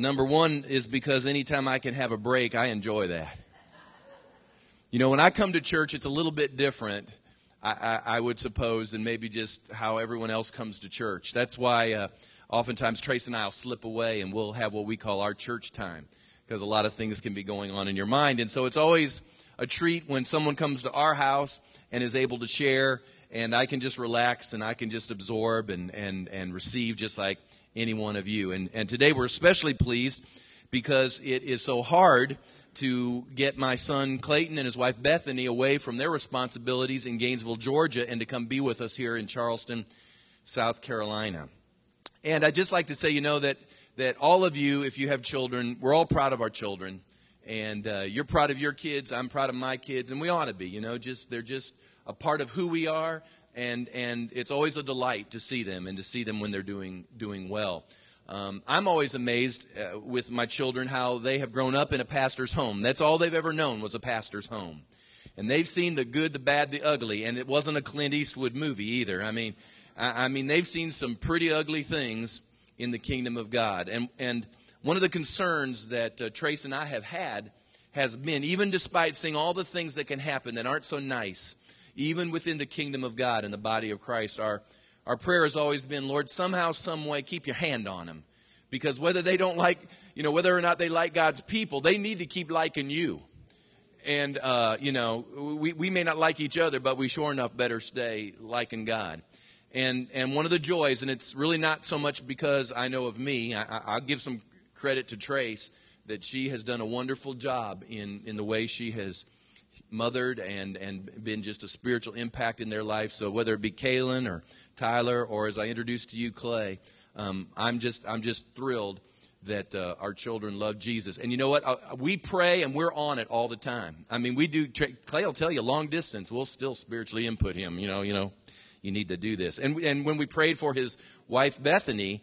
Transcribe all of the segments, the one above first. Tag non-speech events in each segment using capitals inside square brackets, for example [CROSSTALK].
Number one is because anytime I can have a break, I enjoy that. You know, when I come to church, it's a little bit different, I, I, I would suppose, than maybe just how everyone else comes to church. That's why uh, oftentimes Trace and I will slip away and we'll have what we call our church time because a lot of things can be going on in your mind. And so it's always a treat when someone comes to our house and is able to share, and I can just relax and I can just absorb and, and, and receive just like any one of you. And, and today we're especially pleased because it is so hard to get my son Clayton and his wife Bethany away from their responsibilities in Gainesville, Georgia, and to come be with us here in Charleston, South Carolina. And I'd just like to say, you know, that, that all of you, if you have children, we're all proud of our children. And uh, you're proud of your kids, I'm proud of my kids, and we ought to be, you know, just they're just a part of who we are and and it's always a delight to see them and to see them when they're doing doing well. Um, I'm always amazed uh, with my children how they have grown up in a pastor's home. That's all they've ever known was a pastor's home, and they've seen the good, the bad, the ugly. And it wasn't a Clint Eastwood movie either. I mean, I, I mean they've seen some pretty ugly things in the kingdom of God. And and one of the concerns that uh, Trace and I have had has been, even despite seeing all the things that can happen that aren't so nice even within the kingdom of God and the body of Christ, our, our prayer has always been, Lord, somehow, some way, keep your hand on them. Because whether they don't like, you know, whether or not they like God's people, they need to keep liking you. And, uh, you know, we, we may not like each other, but we sure enough better stay liking God. And, and one of the joys, and it's really not so much because I know of me, I, I'll give some credit to Trace that she has done a wonderful job in, in the way she has mothered and, and been just a spiritual impact in their life. So whether it be Kaylin or Tyler or as I introduced to you, Clay, um, I'm just I'm just thrilled that uh, our children love Jesus. And you know what? Uh, we pray and we're on it all the time. I mean, we do. Clay will tell you long distance. We'll still spiritually input him. You know, you know, you need to do this. And and when we prayed for his wife Bethany,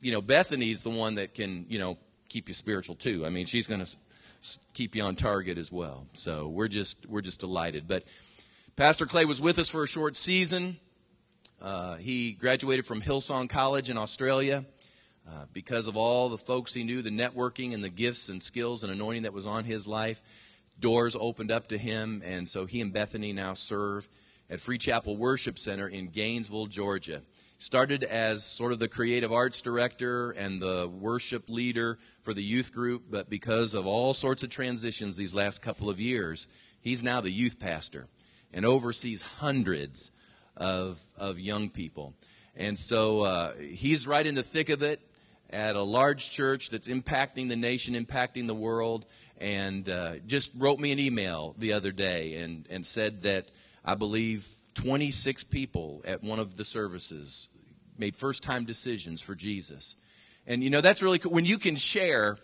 you know, Bethany's the one that can you know keep you spiritual too. I mean, she's going to keep you on target as well. So we're just we're just delighted. But Pastor Clay was with us for a short season. Uh, he graduated from Hillsong College in Australia. Uh, because of all the folks he knew, the networking and the gifts and skills and anointing that was on his life, doors opened up to him, and so he and Bethany now serve at Free Chapel Worship Center in Gainesville, Georgia started as sort of the creative arts director and the worship leader for the youth group, but because of all sorts of transitions these last couple of years, he's now the youth pastor and oversees hundreds of, of young people. And so uh, he's right in the thick of it at a large church that's impacting the nation, impacting the world, and uh, just wrote me an email the other day and, and said that I believe 26 people at one of the services made first time decisions for Jesus. And you know, that's really cool. When you can share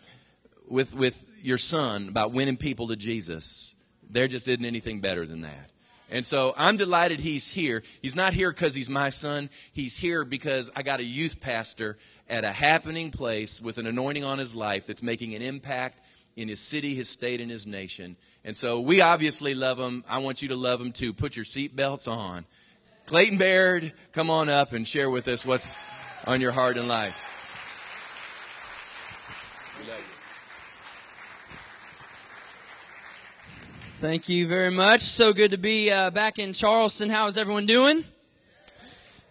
with, with your son about winning people to Jesus, there just isn't anything better than that. And so I'm delighted he's here. He's not here because he's my son. He's here because I got a youth pastor at a happening place with an anointing on his life that's making an impact in his city, his state, and his nation. And so we obviously love them. I want you to love them too. Put your seatbelts on Clayton Baird, come on up and share with us what's on your heart and life. Thank you very much. So good to be uh, back in Charleston. How is everyone doing?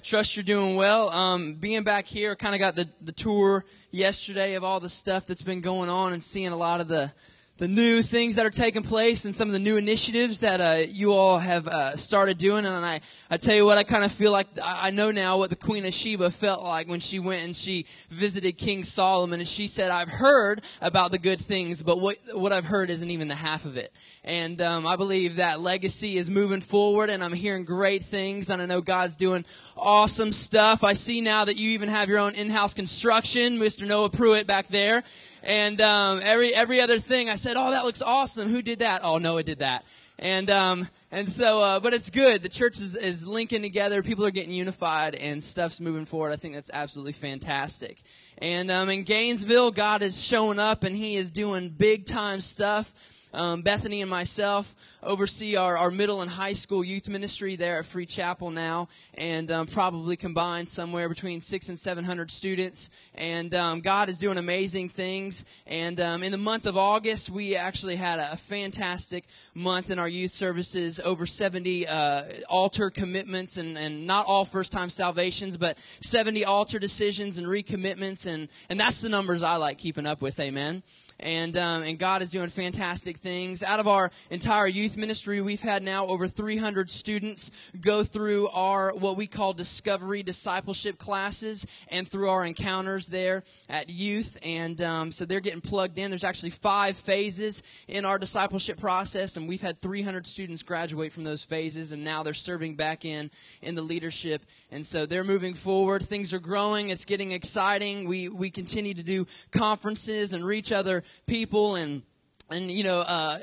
Trust you're doing well. Um, being back here, kind of got the, the tour yesterday of all the stuff that's been going on and seeing a lot of the the new things that are taking place and some of the new initiatives that uh, you all have uh, started doing. And I, I tell you what, I kind of feel like I know now what the Queen of Sheba felt like when she went and she visited King Solomon. And she said, I've heard about the good things, but what, what I've heard isn't even the half of it. And um, I believe that legacy is moving forward, and I'm hearing great things. And I know God's doing awesome stuff. I see now that you even have your own in-house construction, Mr. Noah Pruitt back there. And um, every every other thing, I said, "Oh, that looks awesome. Who did that? Oh, Noah did that." And um, and so, uh, but it's good. The church is, is linking together. People are getting unified, and stuff's moving forward. I think that's absolutely fantastic. And um, in Gainesville, God is showing up, and He is doing big time stuff. Um, Bethany and myself oversee our, our middle and high school youth ministry there at Free Chapel now, and um, probably combined somewhere between six and seven hundred students. And um, God is doing amazing things. And um, in the month of August, we actually had a, a fantastic month in our youth services. Over seventy uh, altar commitments, and, and not all first time salvations, but seventy altar decisions and recommitments, and and that's the numbers I like keeping up with. Amen and um, and God is doing fantastic things. Out of our entire youth ministry, we've had now over 300 students go through our what we call discovery discipleship classes, and through our encounters there at youth, and um, so they're getting plugged in. There's actually five phases in our discipleship process, and we've had 300 students graduate from those phases, and now they're serving back in in the leadership, and so they're moving forward. Things are growing. It's getting exciting. We we continue to do conferences and reach other people and and you know, uh,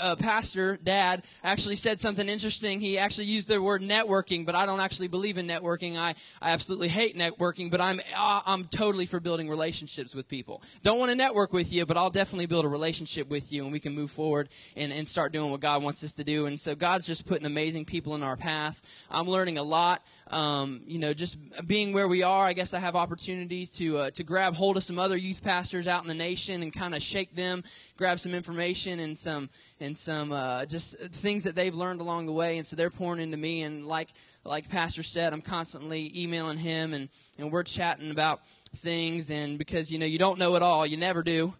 uh, pastor dad actually said something interesting. He actually used the word networking, but I don't actually believe in networking. I, I absolutely hate networking, but I'm uh, I'm totally for building relationships with people. Don't want to network with you, but I'll definitely build a relationship with you, and we can move forward and, and start doing what God wants us to do. And so God's just putting amazing people in our path. I'm learning a lot um, you know, just being where we are, I guess I have opportunity to uh, to grab hold of some other youth pastors out in the nation and kind of shake them, grab some information and some and some uh, just things that they've learned along the way, and so they're pouring into me. And like like Pastor said, I'm constantly emailing him, and and we're chatting about things. And because you know you don't know it all, you never do.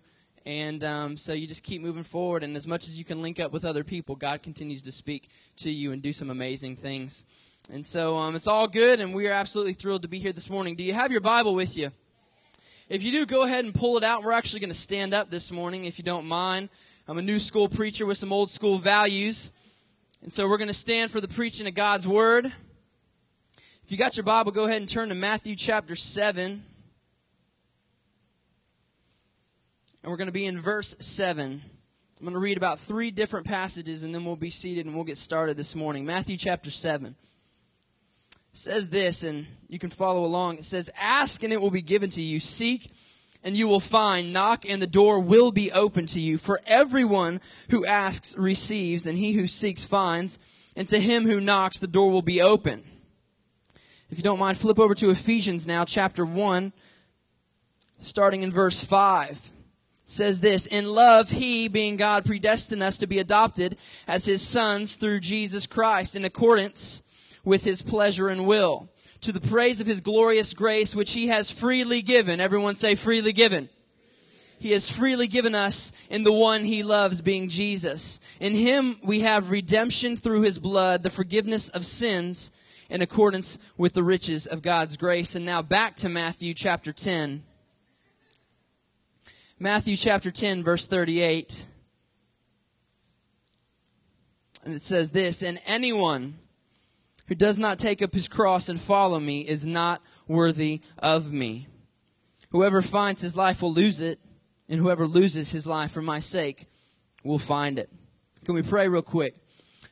And um, so you just keep moving forward, and as much as you can link up with other people, God continues to speak to you and do some amazing things. And so um, it's all good, and we are absolutely thrilled to be here this morning. Do you have your Bible with you? If you do, go ahead and pull it out. We're actually going to stand up this morning, if you don't mind. I'm a new school preacher with some old school values. And so we're going to stand for the preaching of God's Word. If you got your Bible, go ahead and turn to Matthew chapter 7. And we're going to be in verse 7. I'm going to read about three different passages, and then we'll be seated and we'll get started this morning. Matthew chapter 7 says this, and you can follow along. It says, Ask and it will be given to you. Seek and you will find. Knock and the door will be open to you. For everyone who asks receives, and he who seeks finds. And to him who knocks, the door will be open. If you don't mind, flip over to Ephesians now, chapter 1, starting in verse 5. Says this In love, he, being God, predestined us to be adopted as his sons through Jesus Christ in accordance with his pleasure and will, to the praise of his glorious grace, which he has freely given. Everyone say freely given. He has freely given us in the one he loves, being Jesus. In him we have redemption through his blood, the forgiveness of sins in accordance with the riches of God's grace. And now back to Matthew chapter 10. Matthew chapter 10, verse 38. And it says this, And anyone who does not take up his cross and follow me is not worthy of me. Whoever finds his life will lose it, and whoever loses his life for my sake will find it. Can we pray real quick?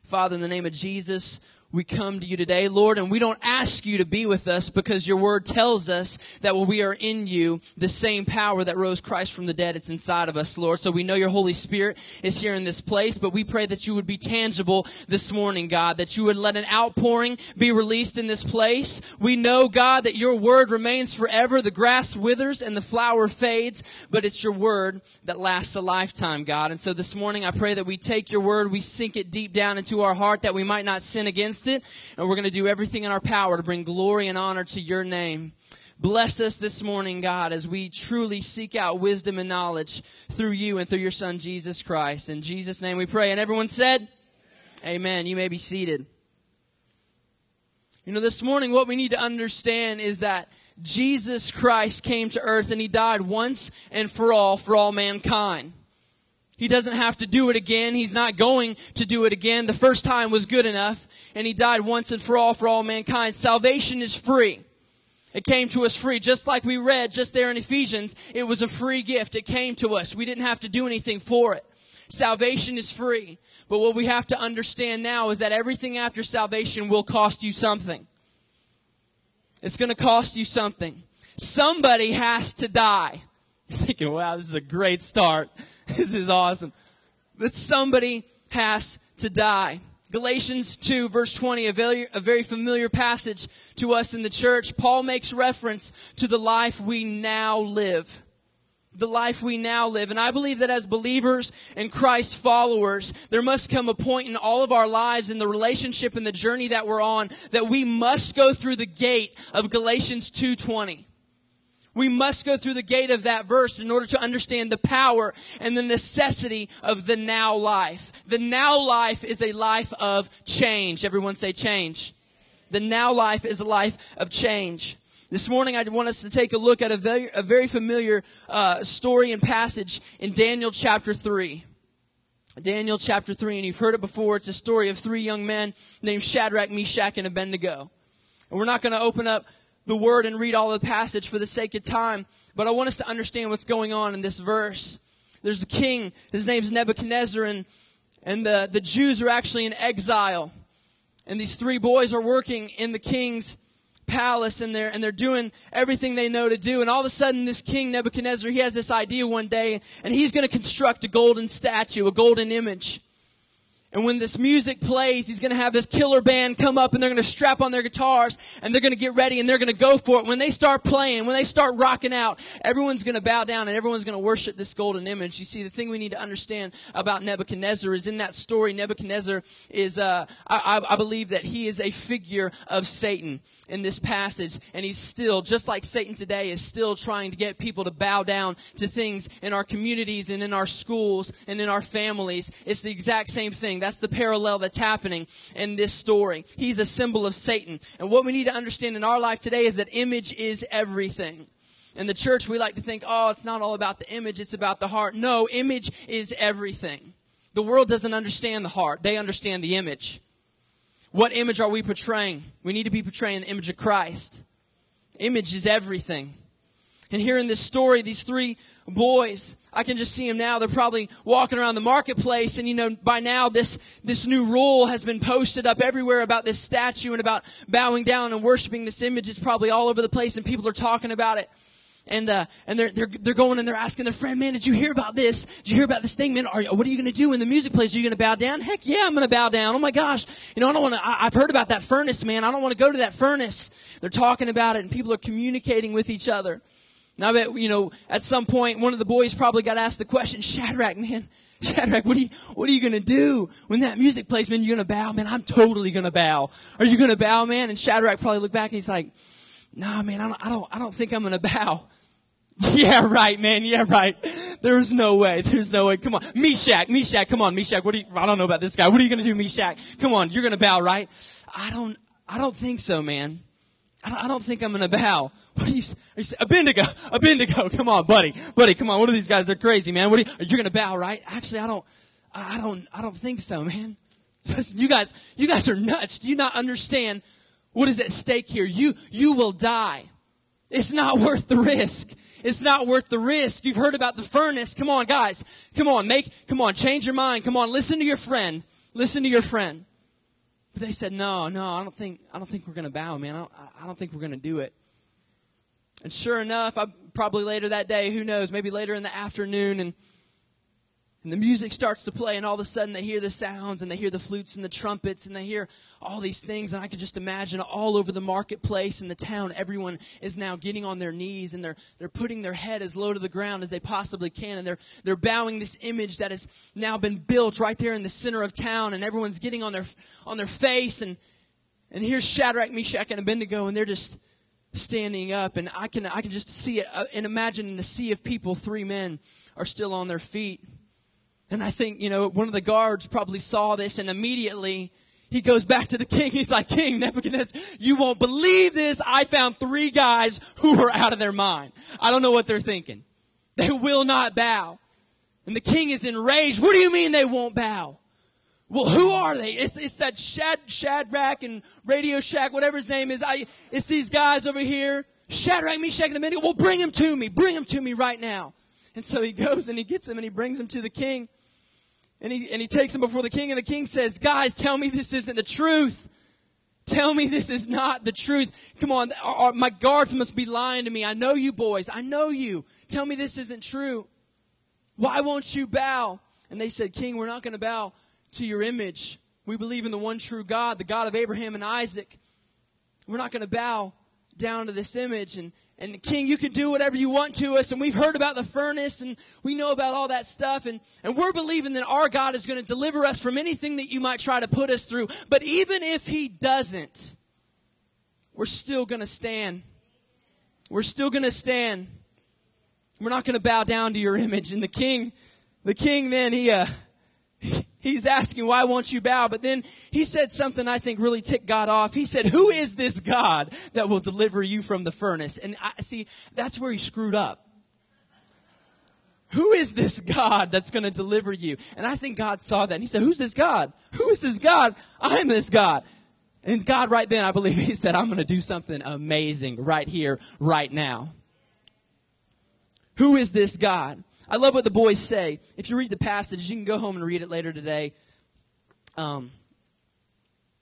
Father, in the name of Jesus, we come to you today, Lord, and we don't ask you to be with us because your word tells us that when we are in you, the same power that rose Christ from the dead, it's inside of us, Lord. So we know your Holy Spirit is here in this place, but we pray that you would be tangible this morning, God, that you would let an outpouring be released in this place. We know, God, that your word remains forever. The grass withers and the flower fades, but it's your word that lasts a lifetime, God. And so this morning I pray that we take your word, we sink it deep down into our heart that we might not sin against it, and we're going to do everything in our power to bring glory and honor to your name. Bless us this morning, God, as we truly seek out wisdom and knowledge through you and through your Son, Jesus Christ. In Jesus' name we pray. And everyone said, Amen. Amen. You may be seated. You know, this morning, what we need to understand is that Jesus Christ came to earth and he died once and for all for all mankind. He doesn't have to do it again. He's not going to do it again. The first time was good enough, and He died once and for all for all mankind. Salvation is free. It came to us free. Just like we read just there in Ephesians, it was a free gift. It came to us. We didn't have to do anything for it. Salvation is free. But what we have to understand now is that everything after salvation will cost you something. It's going to cost you something. Somebody has to die. [LAUGHS] You're thinking, wow, this is a great start. [LAUGHS] This is awesome. that somebody has to die. Galatians 2 verse 20, a very, a very familiar passage to us in the church. Paul makes reference to the life we now live the life we now live. And I believe that as believers and Christ followers, there must come a point in all of our lives in the relationship and the journey that we're on that we must go through the gate of Galatians 2:20. We must go through the gate of that verse in order to understand the power and the necessity of the now life. The now life is a life of change. Everyone say change. The now life is a life of change. This morning, I want us to take a look at a very, a very familiar uh, story and passage in Daniel chapter 3. Daniel chapter 3, and you've heard it before. It's a story of three young men named Shadrach, Meshach, and Abednego. And we're not going to open up the word and read all the passage for the sake of time, but I want us to understand what's going on in this verse. There's a king, his name's Nebuchadnezzar, and, and the, the Jews are actually in exile. And these three boys are working in the king's palace and they're, and they're doing everything they know to do. And all of a sudden, this king Nebuchadnezzar, he has this idea one day, and he's going to construct a golden statue, a golden image. And when this music plays, he's going to have this killer band come up and they're going to strap on their guitars and they're going to get ready and they're going to go for it. When they start playing, when they start rocking out, everyone's going to bow down and everyone's going to worship this golden image. You see, the thing we need to understand about Nebuchadnezzar is in that story, Nebuchadnezzar is, uh, I, I believe that he is a figure of Satan in this passage. And he's still, just like Satan today, is still trying to get people to bow down to things in our communities and in our schools and in our families. It's the exact same thing. That's the parallel that's happening in this story. He's a symbol of Satan. And what we need to understand in our life today is that image is everything. In the church, we like to think, oh, it's not all about the image, it's about the heart. No, image is everything. The world doesn't understand the heart, they understand the image. What image are we portraying? We need to be portraying the image of Christ. Image is everything. And here in this story, these three boys, I can just see them now. They're probably walking around the marketplace and you know, by now this, this new rule has been posted up everywhere about this statue and about bowing down and worshiping this image. It's probably all over the place and people are talking about it. And, uh, and they're, they're, they're going and they're asking their friend, man, did you hear about this? Did you hear about this thing, man? Are, what are you going to do when the music plays? Are you going to bow down? Heck yeah, I'm going to bow down. Oh my gosh. You know, I don't want to, I've heard about that furnace, man. I don't want to go to that furnace. They're talking about it and people are communicating with each other. Now, I bet, you know, at some point, one of the boys probably got asked the question, Shadrach, man, [LAUGHS] Shadrach, what are you, what are you gonna do when that music plays, man? You're gonna bow? Man, I'm totally gonna bow. Are you gonna bow, man? And Shadrach probably looked back and he's like, nah, man, I don't, I don't, I don't think I'm gonna bow. [LAUGHS] Yeah, right, man. Yeah, right. There's no way. There's no way. Come on. Meshach, Meshach, come on, Meshach. What are you, I don't know about this guy. What are you gonna do, Meshach? Come on, you're gonna bow, right? I don't, I don't think so, man. I don't, I don't think I'm gonna bow. What are you, are you Abednego, Abednego, come on, buddy, buddy, come on. What are these guys? They're crazy, man. What are you, you're gonna bow, right? Actually, I don't, I don't, I don't think so, man. [LAUGHS] Listen, you guys, you guys are nuts. Do you not understand what is at stake here? You, you will die. It's not worth the risk. It's not worth the risk. You've heard about the furnace. Come on, guys. Come on, make, come on, change your mind. Come on, listen to your friend. Listen to your friend. But they said, no, no, I don't think, I don't think we're going to bow, man. I don't, I don't think we're going to do it. And sure enough, I, probably later that day, who knows, maybe later in the afternoon, and, and the music starts to play, and all of a sudden they hear the sounds, and they hear the flutes and the trumpets, and they hear all these things, and I can just imagine all over the marketplace in the town, everyone is now getting on their knees, and they're, they're putting their head as low to the ground as they possibly can, and they're, they're bowing this image that has now been built right there in the center of town, and everyone's getting on their, on their face, and, and here's Shadrach, Meshach, and Abednego, and they're just standing up, and I can I can just see it uh, and imagine in a sea of people, three men are still on their feet. And I think you know one of the guards probably saw this, and immediately he goes back to the king. He's like, King Nebuchadnezzar, you won't believe this. I found three guys who are out of their mind. I don't know what they're thinking. They will not bow. And the king is enraged. What do you mean they won't bow? Well, who are they? It's, it's that Shad, Shadrach and Radio Shack, whatever his name is. I, it's these guys over here. Shadrach, Meshach, and Abednego. Well, bring him to me. Bring him to me right now. And so he goes and he gets him and he brings him to the king. And he, and he takes him before the king and the king says, guys, tell me this isn't the truth. Tell me this is not the truth. Come on, our, our, my guards must be lying to me. I know you boys. I know you. Tell me this isn't true. Why won't you bow? and they said, King, we're not going to bow to your image. We believe in the one true God, the God of Abraham and Isaac. We're not going to bow down to this image. And, and King, you can do whatever you want to us. And we've heard about the furnace and we know about all that stuff. And, and we're believing that our God is going to deliver us from anything that you might try to put us through. But even if He doesn't, we're still going to stand. We're still going to stand. We're not going to bow down to your image. And the king, the king then, he, uh, [LAUGHS] he's asking, why won't you bow? But then he said something I think really ticked God off. He said, who is this God that will deliver you from the furnace? And I see, that's where he screwed up. Who is this God that's going to deliver you? And I think God saw that and he said, who's this God? Who is this God? I'm this God. And God right then, I believe [LAUGHS] he said, I'm going to do something amazing right here, right now. Who is this God? I love what the boys say. If you read the passage, you can go home and read it later today. Um,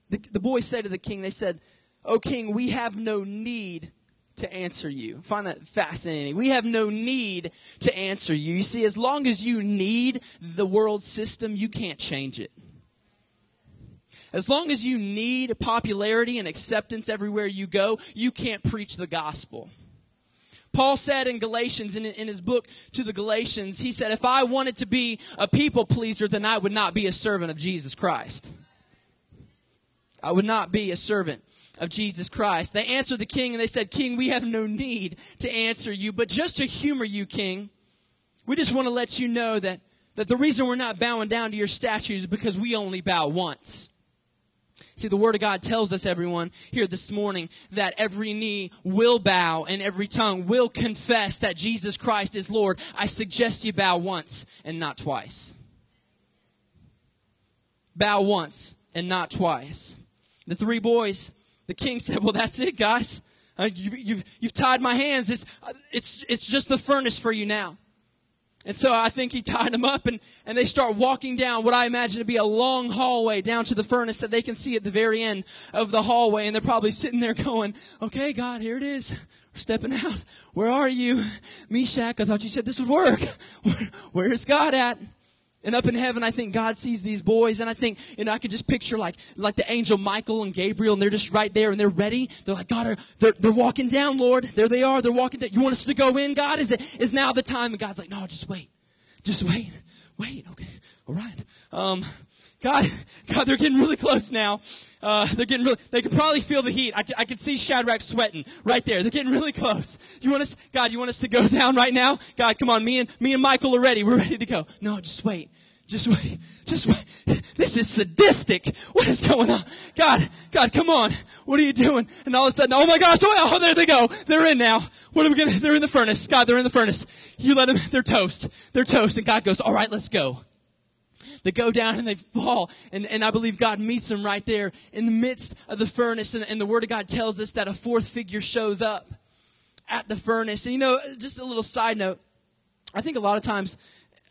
the, the boys say to the king, they said, O king, we have no need to answer you. Find that fascinating. We have no need to answer you. You see, as long as you need the world system, you can't change it. As long as you need popularity and acceptance everywhere you go, you can't preach the gospel. Paul said in Galatians, in, in, his book to the Galatians, he said, if I wanted to be a people pleaser, then I would not be a servant of Jesus Christ. I would not be a servant of Jesus Christ. They answered the king and they said, King, we have no need to answer you, but just to humor you, king, we just want to let you know that, that the reason we're not bowing down to your statues is because we only bow once. See, the Word of God tells us, everyone, here this morning, that every knee will bow and every tongue will confess that Jesus Christ is Lord. I suggest you bow once and not twice. Bow once and not twice. The three boys, the king said, Well, that's it, guys. Uh, you, you've, you've tied my hands. It's, it's, it's just the furnace for you now. And so I think he tied them up and, and they start walking down what I imagine to be a long hallway down to the furnace that they can see at the very end of the hallway. And they're probably sitting there going, okay, God, here it is. We're stepping out. Where are you? Meshach, I thought you said this would work. [LAUGHS] Where is God at? And up in heaven, I think God sees these boys, and I think, you know, I could just picture like, like the angel Michael and Gabriel, and they're just right there, and they're ready. They're like, God, they're, they're walking down, Lord. There they are. They're walking down. You want us to go in, God? Is it, is now the time? And God's like, no, just wait. Just wait. Wait. Okay. All right. Um, God, God, they're getting really close now. Uh, they're getting really, they could probably feel the heat. I, I could see Shadrach sweating right there. They're getting really close. You want us, God, you want us to go [LAUGHS] down right now? God, come on. Me and, me and Michael are ready. We're ready to go. No, just wait. Just wait. Just wait. [LAUGHS] This is sadistic. What is going on? God, God, come on. What are you doing? And all of a sudden, oh my gosh, oh, oh there they go. They're in now. What are we gonna, they're in the furnace. God, they're in the furnace. You let them, they're toast. They're toast. And God goes, all right, let's go. They go down and they fall. And, and I believe God meets them right there in the midst of the furnace. And, and the Word of God tells us that a fourth figure shows up at the furnace. And you know, just a little side note. I think a lot of times,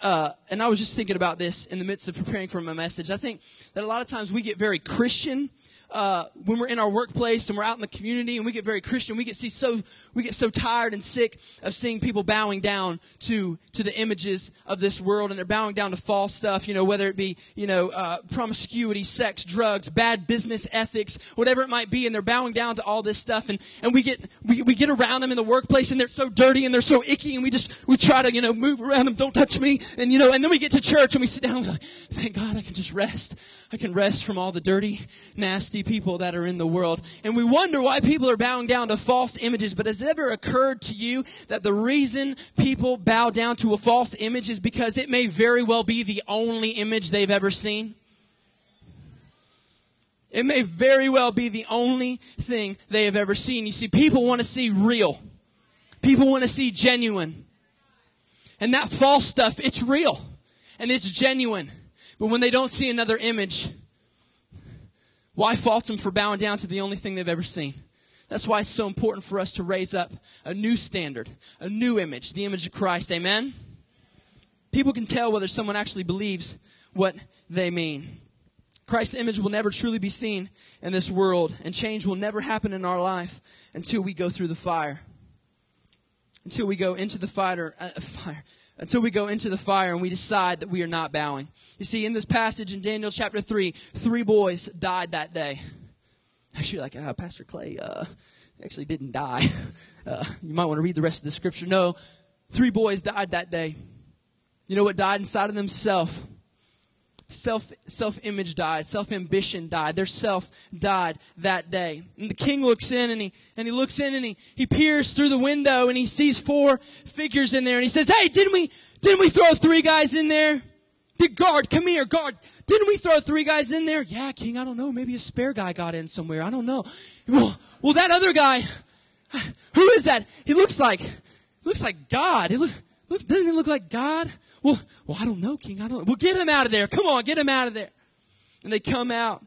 uh, and I was just thinking about this in the midst of preparing for my message. I think that a lot of times we get very Christian uh, when we're in our workplace and we're out in the community and we get very Christian, we get see so we get so tired and sick of seeing people bowing down to to the images of this world and they're bowing down to false stuff. You know, whether it be you know uh, promiscuity, sex, drugs, bad business ethics, whatever it might be, and they're bowing down to all this stuff. And and we get we, we get around them in the workplace and they're so dirty and they're so icky and we just we try to you know move around them, don't touch me, and you know, and then we get to church and we sit down and we're like, thank God I can just rest. I can rest from all the dirty, nasty people that are in the world. And we wonder why people are bowing down to false images. But has it ever occurred to you that the reason people bow down to a false image is because it may very well be the only image they've ever seen? It may very well be the only thing they have ever seen. You see, people want to see real. People want to see genuine. And that false stuff, it's real. And it's genuine. But when they don't see another image, why fault them for bowing down to the only thing they've ever seen? That's why it's so important for us to raise up a new standard, a new image, the image of Christ. Amen? People can tell whether someone actually believes what they mean. Christ's image will never truly be seen in this world, and change will never happen in our life until we go through the fire. Until we go into the fire, uh, fire until we go into the fire and we decide that we are not bowing. You see, in this passage in Daniel chapter 3, three boys died that day. Actually, like, uh, Pastor Clay uh, actually didn't die. [LAUGHS] Uh, you might want to read the rest of the scripture. No, three boys died that day. You know what died inside of themselves? Self self image died, self ambition died, their self died that day. And the king looks in and he and he looks in and he, he peers through the window and he sees four figures in there and he says, Hey, didn't we didn't we throw three guys in there? The guard, come here, guard. Didn't we throw three guys in there? Yeah, King, I don't know. Maybe a spare guy got in somewhere. I don't know. Well, well that other guy, who is that? He looks like, looks like God. He look, look, doesn't he look like God? Well, well, I don't know, King. I don't. Well, get him out of there. Come on, get him out of there. And they come out.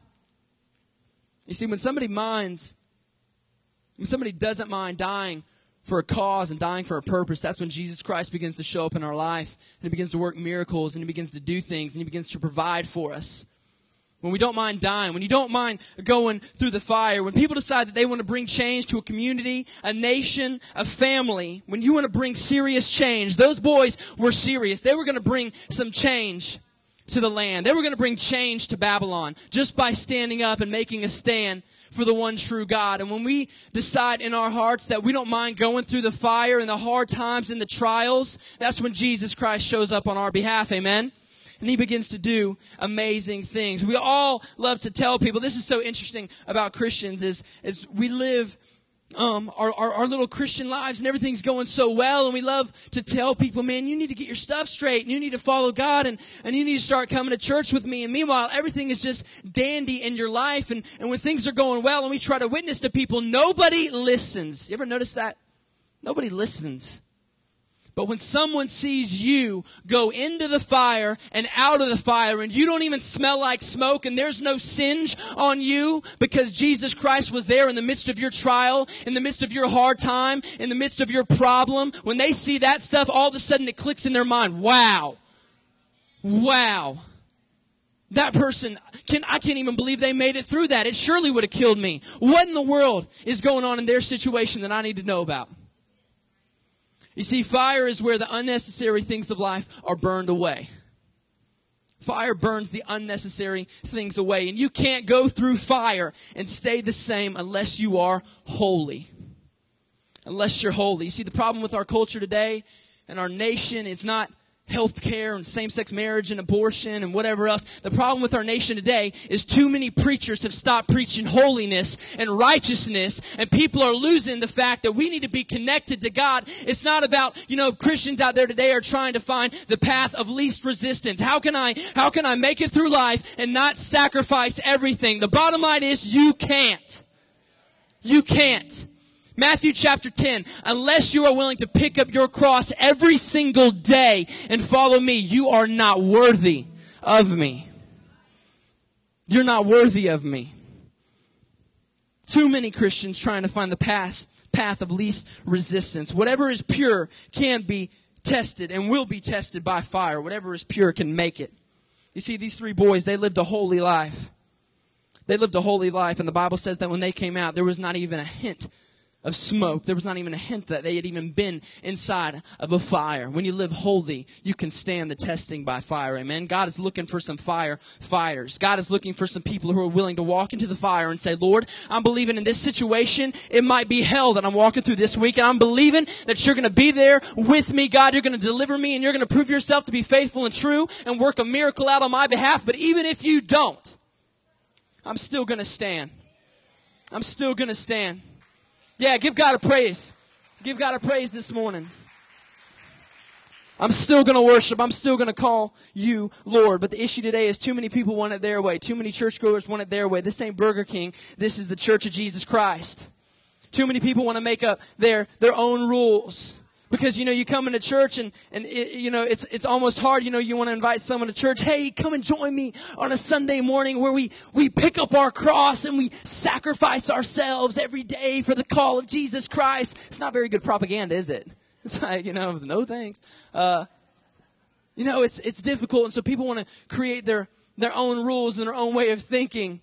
You see, when somebody minds, when somebody doesn't mind dying for a cause and dying for a purpose, that's when Jesus Christ begins to show up in our life and he begins to work miracles and he begins to do things and he begins to provide for us when we don't mind dying, when you don't mind going through the fire, when people decide that they want to bring change to a community, a nation, a family, when you want to bring serious change, those boys were serious. They were going to bring some change to the land. They were going to bring change to Babylon just by standing up and making a stand for the one true God. And when we decide in our hearts that we don't mind going through the fire and the hard times and the trials, that's when Jesus Christ shows up on our behalf. Amen and he begins to do amazing things. We all love to tell people, this is so interesting about Christians is, is we live um, our, our, our, little Christian lives and everything's going so well. And we love to tell people, man, you need to get your stuff straight and you need to follow God and, and you need to start coming to church with me. And meanwhile, everything is just dandy in your life. And, and when things are going well and we try to witness to people, nobody listens. You ever notice that? Nobody listens. But when someone sees you go into the fire and out of the fire and you don't even smell like smoke and there's no singe on you because Jesus Christ was there in the midst of your trial, in the midst of your hard time, in the midst of your problem, when they see that stuff, all of a sudden it clicks in their mind. Wow. Wow. That person can, I can't even believe they made it through that. It surely would have killed me. What in the world is going on in their situation that I need to know about? You see, fire is where the unnecessary things of life are burned away. Fire burns the unnecessary things away. And you can't go through fire and stay the same unless you are holy. Unless you're holy. You see, the problem with our culture today and our nation is not health care and same-sex marriage and abortion and whatever else. The problem with our nation today is too many preachers have stopped preaching holiness and righteousness and people are losing the fact that we need to be connected to God. It's not about, you know, Christians out there today are trying to find the path of least resistance. How can I, how can I make it through life and not sacrifice everything? The bottom line is you can't. You can't. Matthew chapter 10, unless you are willing to pick up your cross every single day and follow me, you are not worthy of me. You're not worthy of me. Too many Christians trying to find the path, path of least resistance. Whatever is pure can be tested and will be tested by fire. Whatever is pure can make it. You see, these three boys, they lived a holy life. They lived a holy life, and the Bible says that when they came out, there was not even a hint of smoke. There was not even a hint that they had even been inside of a fire. When you live holy, you can stand the testing by fire. Amen. God is looking for some fire fighters. God is looking for some people who are willing to walk into the fire and say, Lord, I'm believing in this situation. It might be hell that I'm walking through this week, and I'm believing that you're going to be there with me, God. You're going to deliver me, and you're going to prove yourself to be faithful and true and work a miracle out on my behalf. But even if you don't, I'm still going to stand. I'm still going to stand. Yeah, give God a praise. Give God a praise this morning. I'm still going to worship. I'm still going to call you Lord. But the issue today is too many people want it their way. Too many churchgoers want it their way. This ain't Burger King. This is the Church of Jesus Christ. Too many people want to make up their, their own rules because you know you come into church and and it, you know it's it's almost hard you know you want to invite someone to church hey come and join me on a sunday morning where we we pick up our cross and we sacrifice ourselves every day for the call of jesus christ. It's not very good propaganda is it? [LAUGHS] It's like you know no thanks. Uh, you know it's it's difficult and so people want to create their their own rules and their own way of thinking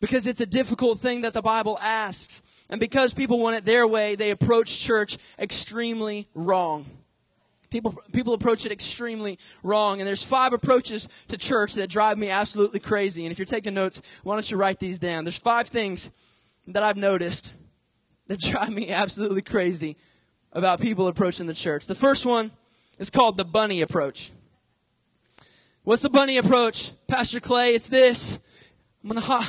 because it's a difficult thing that the bible asks and because people want it their way, they approach church extremely wrong. People, people approach it extremely wrong. And there's five approaches to church that drive me absolutely crazy. And if you're taking notes, why don't you write these down? There's five things that I've noticed that [LAUGHS] drive me absolutely crazy about people approaching the church. The first one is called the bunny approach. What's the bunny approach? Pastor Clay, it's this. I'm gonna hop,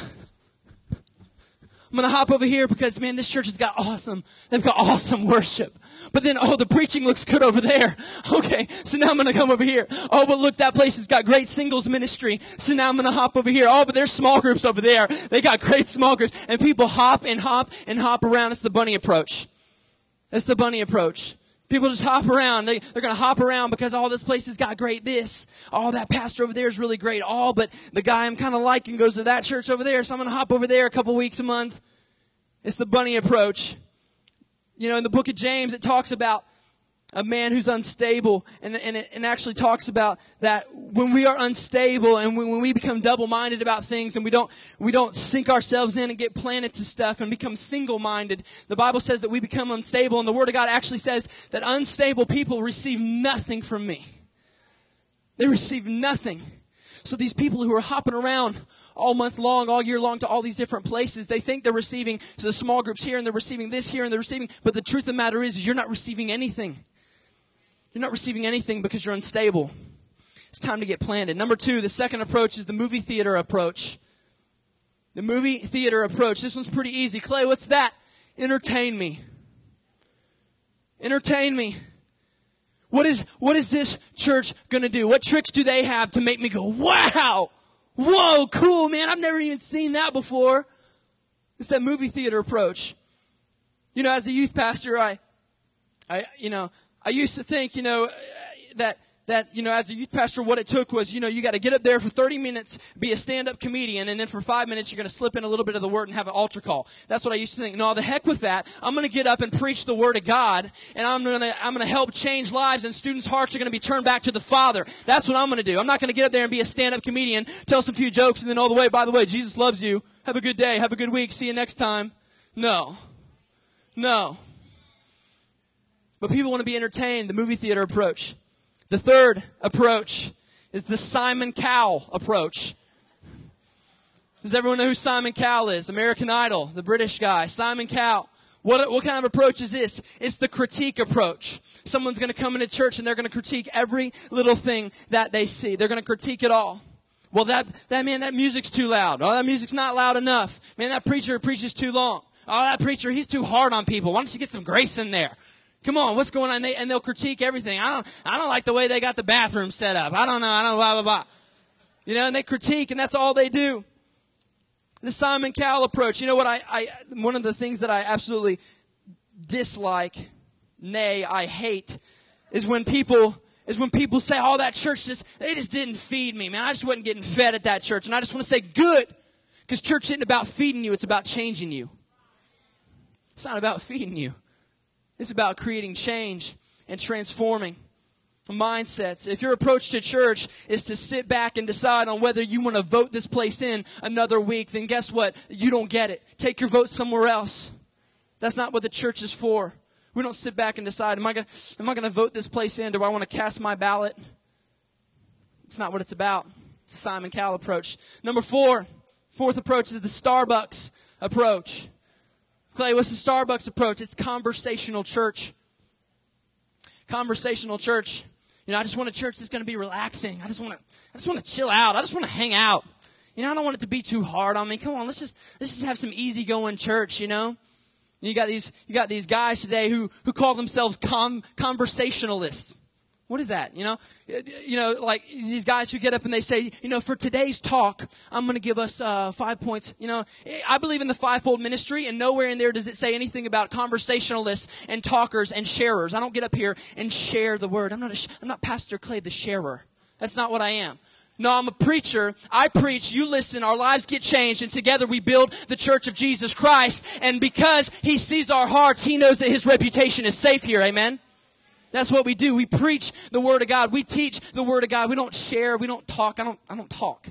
I'm gonna hop over here because man, this church has got awesome, they've got awesome [LAUGHS] worship. But then, oh, the preaching looks good over there. [LAUGHS] Okay, so now I'm gonna come over here. Oh, but look, that place has got great singles ministry. So now I'm gonna hop over here. Oh, but there's small groups over there. They got great small groups. And people hop and hop and hop around. It's the bunny approach. It's the bunny approach. People just hop around. They, they're going to hop around because all oh, this place has got great this. Oh, that pastor over there is really great. Oh, but the guy I'm kind of liking goes to that church over there, so I'm going to hop over there a couple weeks a month. It's the bunny approach. You know, in the book of James, it talks about a man who's unstable and, and it and actually talks about that when we are unstable and when, when we become double-minded about things and we don't we don't sink ourselves in and get planted to stuff and become single-minded the bible says that we become unstable and the word of god actually says that unstable people receive nothing from me they receive nothing so these people who are hopping around all month long, all year long to all these different places. They think they're receiving so the small groups here and they're receiving this here and they're receiving, but the truth of the matter is, is you're not receiving anything. You're not receiving anything because you're unstable. It's time to get planted. Number two, the second approach is the movie theater approach. The movie theater approach. This one's pretty easy. Clay, what's that? Entertain me. Entertain me. What is, what is this church gonna do? What tricks do they have to make me go, wow! Whoa, cool, man. I've never even seen that before. It's that movie theater approach. You know, as a youth pastor, I, I, you know, I used to think, you know, that that, you know, as a youth pastor, what it took was, you know, you got to get up there for 30 minutes, be a stand-up comedian, and then for five minutes, you're going to slip in a little bit of the word and have an altar call. That's what I used to think. No, the heck with that. I'm going to get up and preach the word of God, and I'm going to, I'm going to help change lives, and students' hearts are going to be turned back to the Father. That's what I'm going to do. I'm not going to get up there and be a stand-up comedian, tell some few jokes, and then all the way, by the way, Jesus loves you. Have a good day. Have a good week. See you next time. No. No. But people want to be entertained, the movie theater approach. The third approach is the Simon Cowell approach. Does everyone know who Simon Cowell is? American Idol, the British guy. Simon Cowell. What, what kind of approach is this? It's the critique approach. Someone's going to come into church and they're going to critique every little thing that they see. They're going to critique it all. Well, that, that man, that music's too loud. Oh, that music's not loud enough. Man, that preacher preaches too long. Oh, that preacher, he's too hard on people. Why don't you get some grace in there? Come on, what's going on? They, and they'll critique everything. I don't, I don't like the way they got the bathroom set up. I don't know. I don't blah, blah, blah. You know, and they critique and that's all they do. The Simon Cowell approach. You know what I, I, one of the things that I absolutely dislike, nay, I hate, is when people, is when people say, oh, that church just, they just didn't feed me, man. I just wasn't getting fed at that church. And I just want to say, good. Because church isn't about feeding you, it's about changing you. It's not about feeding you. It's about creating change and transforming mindsets. If your approach to church is to sit back and decide on whether you want to vote this place in another week, then guess what? You don't get it. Take your vote somewhere else. That's not what the church is for. We don't sit back and decide, am I going to vote this place in? Do I want to cast my ballot? It's not what it's about. It's a Simon Cowell approach. Number four, fourth approach is the Starbucks approach. Clay, what's the Starbucks approach? It's conversational church. Conversational church. You know, I just want a church that's going to be relaxing. I just want to, I just want to chill out. I just want to hang out. You know, I don't want it to be too hard on me. Come on, let's just, let's just have some easygoing church, you know? You got these, you got these guys today who, who call themselves com, conversationalists. What is that? You know, you know, like these guys who get up and they say, you know, for today's talk, I'm going to give us uh, five points. You know, I believe in the fivefold ministry, and nowhere in there does it say anything about conversationalists and talkers and sharers. I don't get up here and share the word. I'm not. I'm not Pastor Clay, the sharer. That's not what I am. No, I'm a preacher. I preach. You listen. Our lives get changed, and together we build the church of Jesus Christ. And because He sees our hearts, He knows that His reputation is safe here. Amen. That's what we do. We preach the Word of God. We teach the Word of God. We don't share. We don't talk. I don't, I don't talk.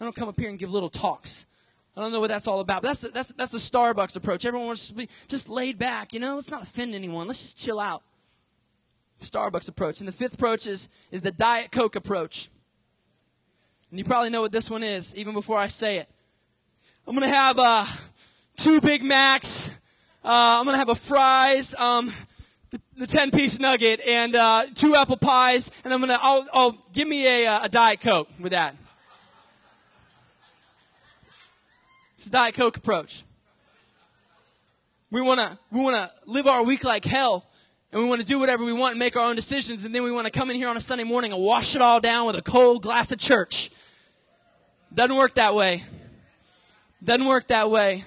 I don't come up here and give little talks. I don't know what that's all about. But that's the, that's that's the Starbucks approach. Everyone wants to be just laid back. You know, let's not offend anyone. Let's just chill out. Starbucks approach. And the fifth approach is, is the Diet Coke approach. And you probably know what this one is, even before I say it. I'm going to have uh, two Big Macs. Uh, I'm going to have a fries, um, the, the 10 piece nugget, and uh, two apple pies. And I'm to, I'll, I'll give me a, uh, a Diet Coke with that. It's a Diet Coke approach. We want to we want to live our week like hell, and we want to do whatever we want and make our own decisions, and then we want to come in here on a Sunday morning and wash it all down with a cold glass of church. Doesn't work that way. Doesn't work that way.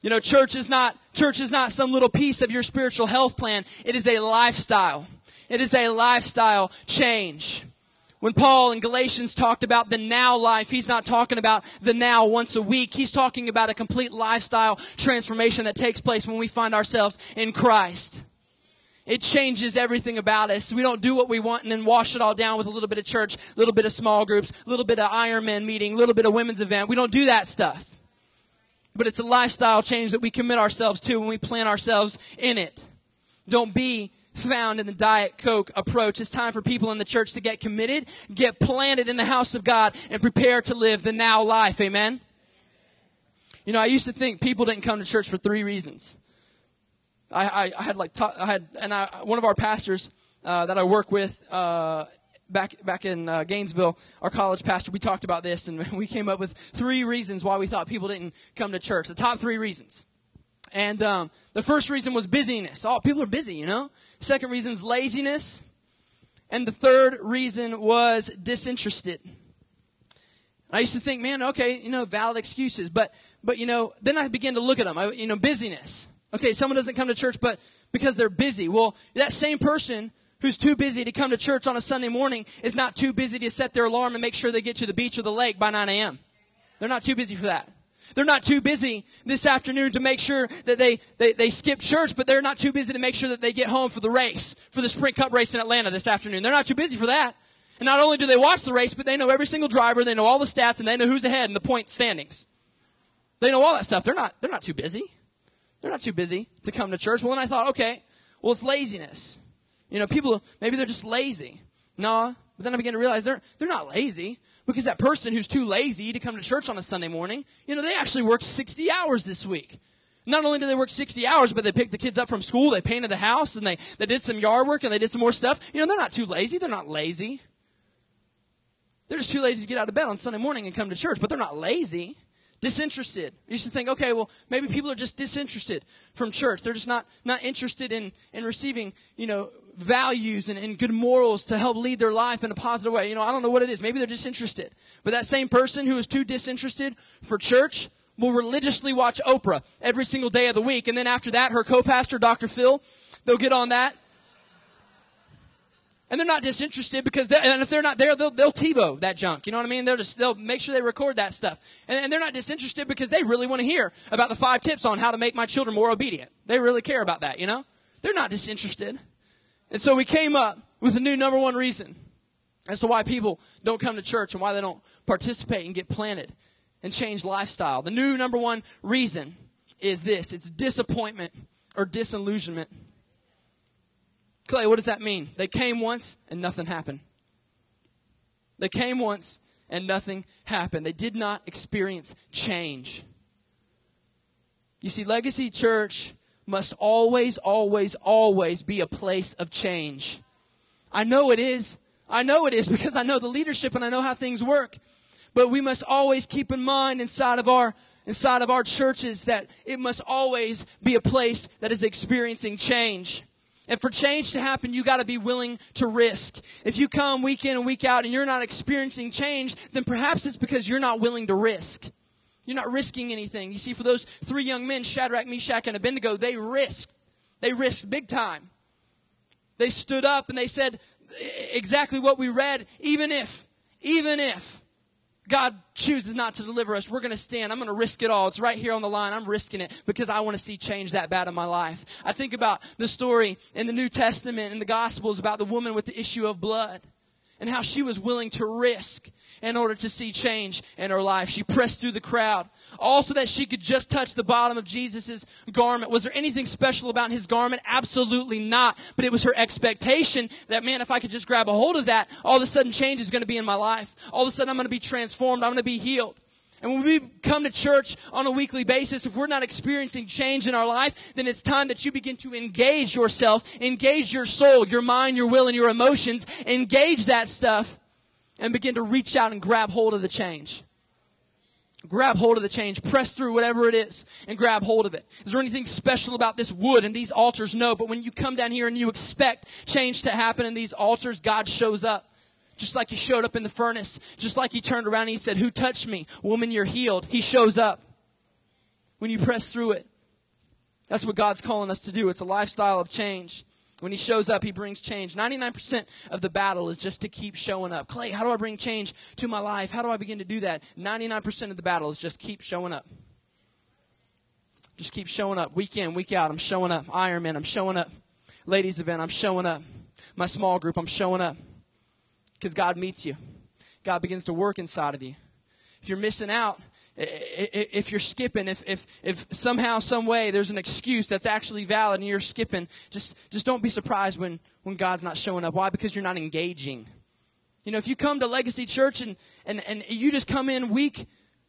You know, church is not church is not some little piece of your spiritual health plan. It is a lifestyle. It is a lifestyle change. When Paul in Galatians talked about the now life, he's not talking about the now once a week. He's talking about a complete lifestyle transformation that takes place when we find ourselves in Christ. It changes everything about us. We don't do what we want and then wash it all down with a little bit of church, a little bit of small groups, a little bit of Ironman meeting, a little bit of women's event. We don't do that stuff. But it's a lifestyle change that we commit ourselves to when we plant ourselves in it. Don't be found in the Diet Coke approach. It's time for people in the church to get committed, get planted in the house of God, and prepare to live the now life. Amen? You know, I used to think people didn't come to church for three reasons. I, I, I had like, ta- I had, and I, one of our pastors uh, that I work with, uh, back back in uh, Gainesville, our college pastor, we talked about this, and [LAUGHS] we came up with three reasons why we thought people didn't come to church. The top three reasons. And um, the first reason was busyness. Oh, people are busy, you know. Second reason is laziness. And the third reason was disinterested. I used to think, man, okay, you know, valid excuses, but but you know, then I began to look at them. I, you know, busyness. Okay, someone doesn't come to church, but because they're busy. Well, that same person who's too busy to come to church on a Sunday morning is not too busy to set their alarm and make sure they get to the beach or the lake by 9 a.m. They're not too busy for that. They're not too busy this afternoon to make sure that they, they, they skip church, but they're not too busy to make sure that they get home for the race, for the Sprint Cup race in Atlanta this afternoon. They're not too busy for that. And not only do they watch the race, but they know every single driver, they know all the stats, and they know who's ahead and the point standings. They know all that stuff. They're not, they're not too busy. They're not too busy to come to church. Well, then I thought, okay, well, it's laziness. You know, people, maybe they're just lazy. No, but then I began to realize they're, they're not lazy. Because that person who's too lazy to come to church on a Sunday morning, you know, they actually worked 60 hours this week. Not only did they work 60 hours, but they picked the kids up from school, they painted the house, and they, they did some yard work, and they did some more stuff. You know, they're not too lazy. They're not lazy. They're just too lazy to get out of bed on Sunday morning and come to church, but they're not lazy. Disinterested. You used to think, okay, well, maybe people are just disinterested from church. They're just not, not interested in, in receiving, you know, values and, and good morals to help lead their life in a positive way. You know, I don't know what it is. Maybe they're disinterested. But that same person who is too disinterested for church will religiously watch Oprah every single day of the week. And then after that, her co-pastor, Dr. Phil, they'll get on that. And they're not disinterested because, and if they're not there, they'll, they'll TiVo that junk. You know what I mean? They'll just, they'll make sure they record that stuff. And, and they're not disinterested because they really want to hear about the five tips on how to make my children more obedient. They really care about that, you know? They're not disinterested. And so we came up with a new number one reason as to why people don't come to church and why they don't participate and get planted and change lifestyle. The new number one reason is this it's disappointment or disillusionment. Clay, what does that mean? They came once and nothing happened. They came once and nothing happened. They did not experience change. You see, Legacy Church must always, always, always be a place of change. I know it is. I know it is because I know the leadership and I know how things work. But we must always keep in mind inside of our inside of our churches that it must always be a place that is experiencing change. And for change to happen, you got to be willing to risk. If you come week in and week out and you're not experiencing change, then perhaps it's because you're not willing to risk. You're not risking anything. You see, for those three young men, Shadrach, Meshach, and Abednego, they risked. They risked big time. They stood up and they said exactly what we read. Even if, even if God chooses not to deliver us, we're going to stand. I'm going to risk it all. It's right here on the line. I'm risking it because I want to see change that bad in my life. I think about the story in the New Testament and the Gospels about the woman with the issue of blood. and how she was willing to risk in order to see change in her life. She pressed through the crowd, also that she could just touch the bottom of Jesus' garment. Was there anything special about his garment? Absolutely not. But it was her expectation that, man, if I could just grab a hold of that, all of a sudden change is going to be in my life. All of a sudden I'm going to be transformed. I'm going to be healed. And when we come to church on a weekly basis, if we're not experiencing change in our life, then it's time that you begin to engage yourself, engage your soul, your mind, your will, and your emotions, engage that stuff, and begin to reach out and grab hold of the change. Grab hold of the change, press through whatever it is, and grab hold of it. Is there anything special about this wood and these altars? No, but when you come down here and you expect change to happen in these altars, God shows up. Just like he showed up in the furnace. Just like he turned around and he said, Who touched me? Woman, you're healed. He shows up when you press through it. That's what God's calling us to do. It's a lifestyle of change. When he shows up, he brings change. 99% of the battle is just to keep showing up. Clay, how do I bring change to my life? How do I begin to do that? 99% of the battle is just keep showing up. Just keep showing up. Week in, week out, I'm showing up. Ironman, I'm showing up. Ladies event, I'm showing up. My small group, I'm showing up because God meets you. God begins to work inside of you. If you're missing out, if you're skipping, if, if, if somehow, some way there's an excuse that's actually valid and you're skipping, just, just don't be surprised when, when God's not showing up. Why? Because you're not engaging. You know, if you come to Legacy Church and, and, and you just come in week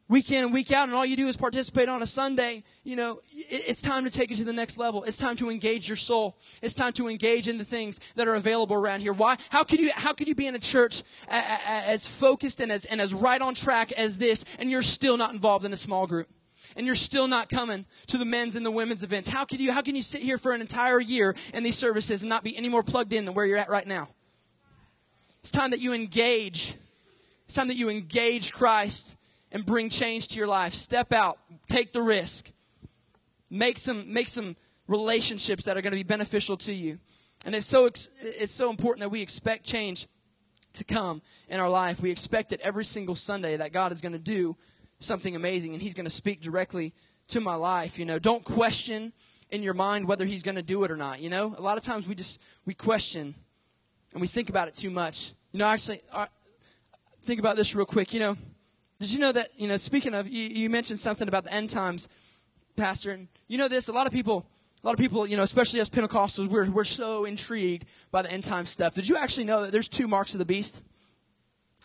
week in and week out, and all you do is participate on a Sunday, you know, it's time to take it to the next level. It's time to engage your soul. It's time to engage in the things that are available around here. Why? How could you, how could you be in a church as focused and as, and as right on track as this, and you're still not involved in a small group? And you're still not coming to the men's and the women's events. How can you, how can you sit here for an entire year in these services and not be any more plugged in than where you're at right now? It's time that you engage. It's time that you engage Christ and bring change to your life. Step out, take the risk, make some, make some relationships that are going to be beneficial to you. And it's so, it's so important that we expect change to come in our life. We expect it every single Sunday that God is going to do something amazing and He's going to speak directly to my life. You know, don't question in your mind whether He's going to do it or not. You know, a lot of times we just, we question and we think about it too much. You know, actually, uh, think about this real quick. You know, did you know that, you know, speaking of, you, you mentioned something about the end times, Pastor, and you know this, a lot of people, a lot of people, you know, especially us Pentecostals, we're, we're so intrigued by the end time stuff. Did you actually know that there's two marks of the beast?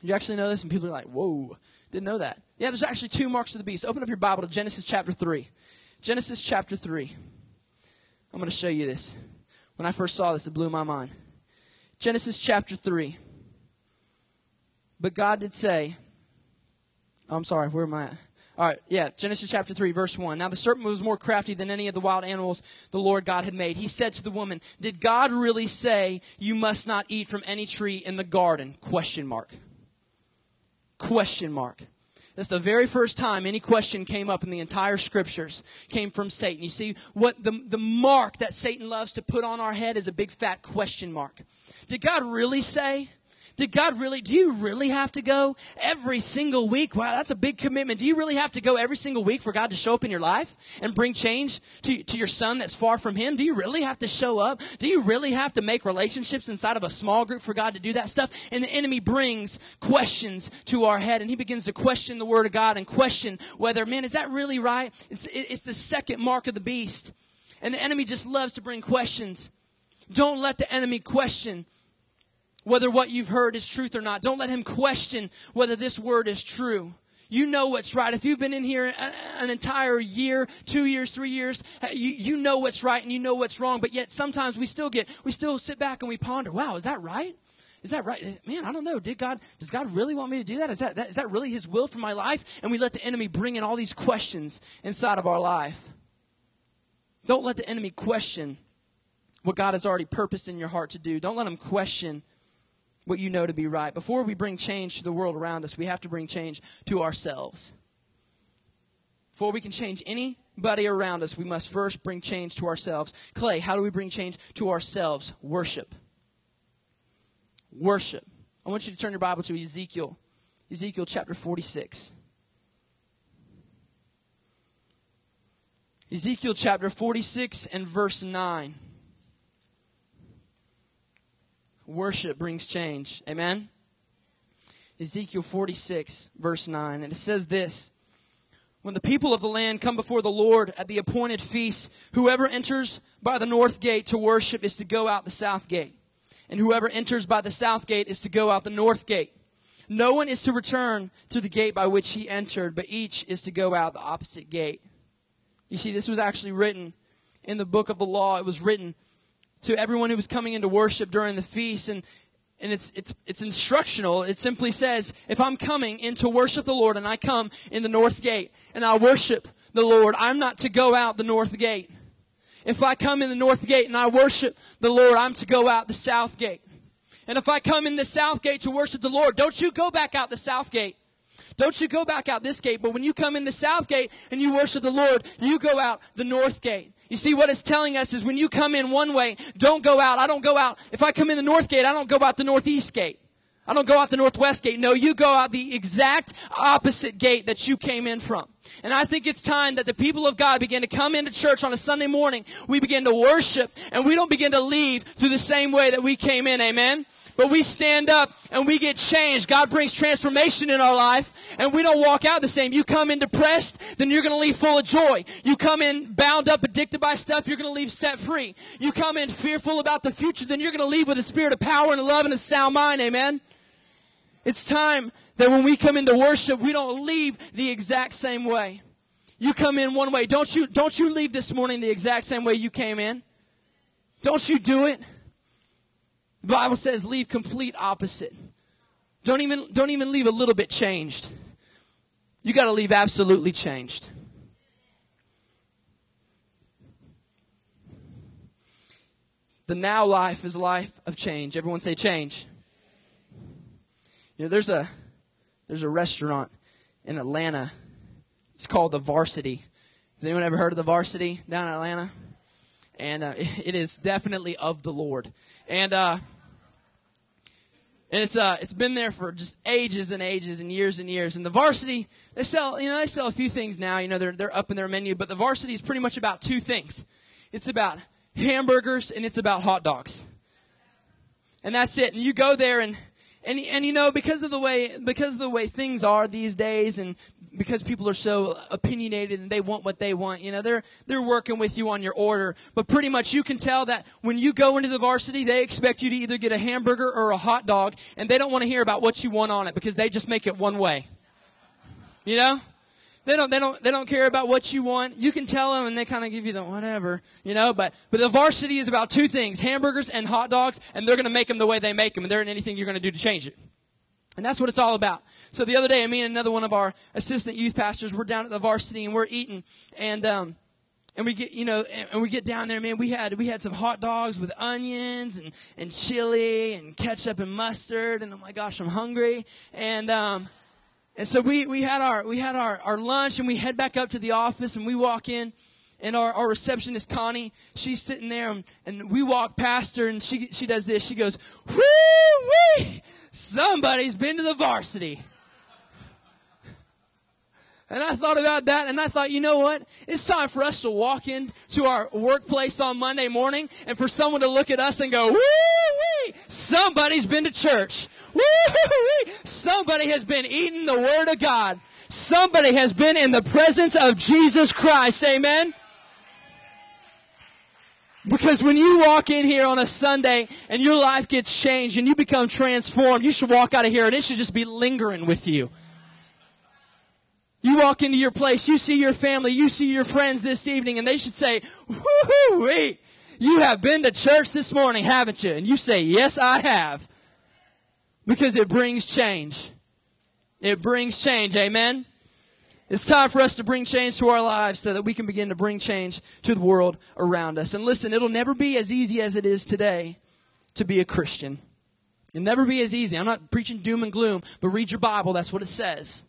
Did you actually know this? And people are like, whoa, didn't know that. Yeah, there's actually two marks of the beast. Open up your Bible to Genesis chapter 3. Genesis chapter 3. I'm going to show you this. When I first saw this, it blew my mind. Genesis chapter 3. But God did say, I'm sorry, where am I at? All right, yeah, Genesis chapter 3, verse 1. Now the serpent was more crafty than any of the wild animals the Lord God had made. He said to the woman, Did God really say you must not eat from any tree in the garden? Question mark. Question mark. That's the very first time any question came up in the entire scriptures came from Satan. You see, what the, the mark that Satan loves to put on our head is a big fat question mark. Did God really say? Did God really, do you really have to go every single week? Wow, that's a big commitment. Do you really have to go every single week for God to show up in your life and bring change to, to your son that's far from Him? Do you really have to show up? Do you really have to make relationships inside of a small group for God to do that stuff? And the enemy brings questions to our head and he begins to question the Word of God and question whether, man, is that really right? It's, it's the second mark of the beast. And the enemy just loves to bring questions. Don't let the enemy question whether what you've heard is truth or not. Don't let him question whether this word is true. You know what's right. If you've been in here an entire year, two years, three years, uh, you, you know what's right and you know what's wrong. But yet sometimes we still get, we still sit back and we ponder, wow, is that right? Is that right? Man, I don't know. Did God, does God really want me to do that? Is that, that, is that really His will for my life? And we let the enemy bring in all these questions inside of our life. Don't let the enemy question what God has already purposed in your heart to do. Don't let him question what you know to be right. Before we bring change to the world around us, we have to bring change to ourselves. Before we can change anybody around us, we must first bring change to ourselves. Clay, how do we bring change to ourselves? Worship. Worship. I want you to turn your Bible to Ezekiel. Ezekiel chapter 46. Ezekiel chapter 46 and verse 9. Worship brings change. Amen? Ezekiel 46, verse 9. And it says this When the people of the land come before the Lord at the appointed feast, whoever enters by the north gate to worship is to go out the south gate. And whoever enters by the south gate is to go out the north gate. No one is to return through the gate by which he entered, but each is to go out the opposite gate. You see, this was actually written in the book of the law. It was written to everyone who was coming into worship during the feast. And, and it's, it's, it's instructional. It simply says, if I'm coming in to worship the Lord and I come in the north gate and I worship the Lord, I'm not to go out the north gate. If I come in the north gate and I worship the Lord, I'm to go out the south gate. And if I come in the south gate to worship the Lord, don't you go back out the south gate. Don't you go back out this gate, but when you come in the south gate and you worship the Lord, you go out the north gate. You see, what it's telling us is when you come in one way, don't go out. I don't go out. If I come in the north gate, I don't go out the northeast gate. I don't go out the northwest gate. No, you go out the exact opposite gate that you came in from. And I think it's time that the people of God begin to come into church on a Sunday morning. We begin to worship and we don't begin to leave through the same way that we came in. Amen. But we stand up and we get changed. God brings transformation in our life and we don't walk out the same. You come in depressed, then you're going to leave full of joy. You come in bound up, addicted by stuff, you're going to leave set free. You come in fearful about the future, then you're going to leave with a spirit of power and love and a sound mind. Amen. It's time that when we come into worship, we don't leave the exact same way. You come in one way. Don't you, don't you leave this morning the exact same way you came in. Don't you do it. The Bible says leave complete opposite. Don't even, don't even leave a little bit changed. You got to leave absolutely changed. The now life is life of change. Everyone say change. You know, there's a there's a restaurant in Atlanta. It's called the Varsity. Has anyone ever heard of the Varsity down in Atlanta? And uh, [LAUGHS] it is definitely of the Lord. And uh, and it's uh it's been there for just ages and ages and years and years. And the varsity they sell you know they sell a few things now. You know they're they're up in their menu, but the varsity is pretty much about two things. It's about hamburgers and it's about hot dogs. And that's it. And you go there and and and you know because of the way because of the way things are these days and because people are so opinionated and they want what they want, you know, they're they're working with you on your order. But pretty much you can tell that when you go into the varsity, they expect you to either get a hamburger or a hot dog, and they don't want to hear about what you want on it because they just make it one way. You know? They don't, they don't, they don't care about what you want. You can tell them and they kind of give you the whatever, you know, but, but the varsity is about two things, hamburgers and hot dogs, and they're going to make them the way they make them, and there ain't anything you're going to do to change it. And that's what it's all about. So the other day, me and another one of our assistant youth pastors, we're down at the varsity and we're eating, and um, and we get you know, and we get down there, man. We had we had some hot dogs with onions and and chili and ketchup and mustard, and oh my gosh, I'm hungry. And um, and so we we had our we had our our lunch, and we head back up to the office, and we walk in and our, our receptionist Connie, she's sitting there, and, and we walk past her, and she she does this. She goes, "Whoo wee! Somebody's been to the varsity." And I thought about that, and I thought, you know what? It's time for us to walk into our workplace on Monday morning, and for someone to look at us and go, "Woo! Somebody's been to church. Woo! Somebody has been eating the Word of God." Somebody has been in the presence of Jesus Christ. Amen. Because when you walk in here on a Sunday and your life gets changed and you become transformed, you should walk out of here and it should just be lingering with you. You walk into your place, you see your family, you see your friends this evening, and they should say, whoo you have been to church this morning, haven't you? And you say, yes, I have. Because it brings change. It brings change. Amen. It's time for us to bring change to our lives so that we can begin to bring change to the world around us. And listen, it'll never be as easy as it is today to be a Christian. It'll never be as easy. I'm not preaching doom and gloom, but read your Bible. That's what it says.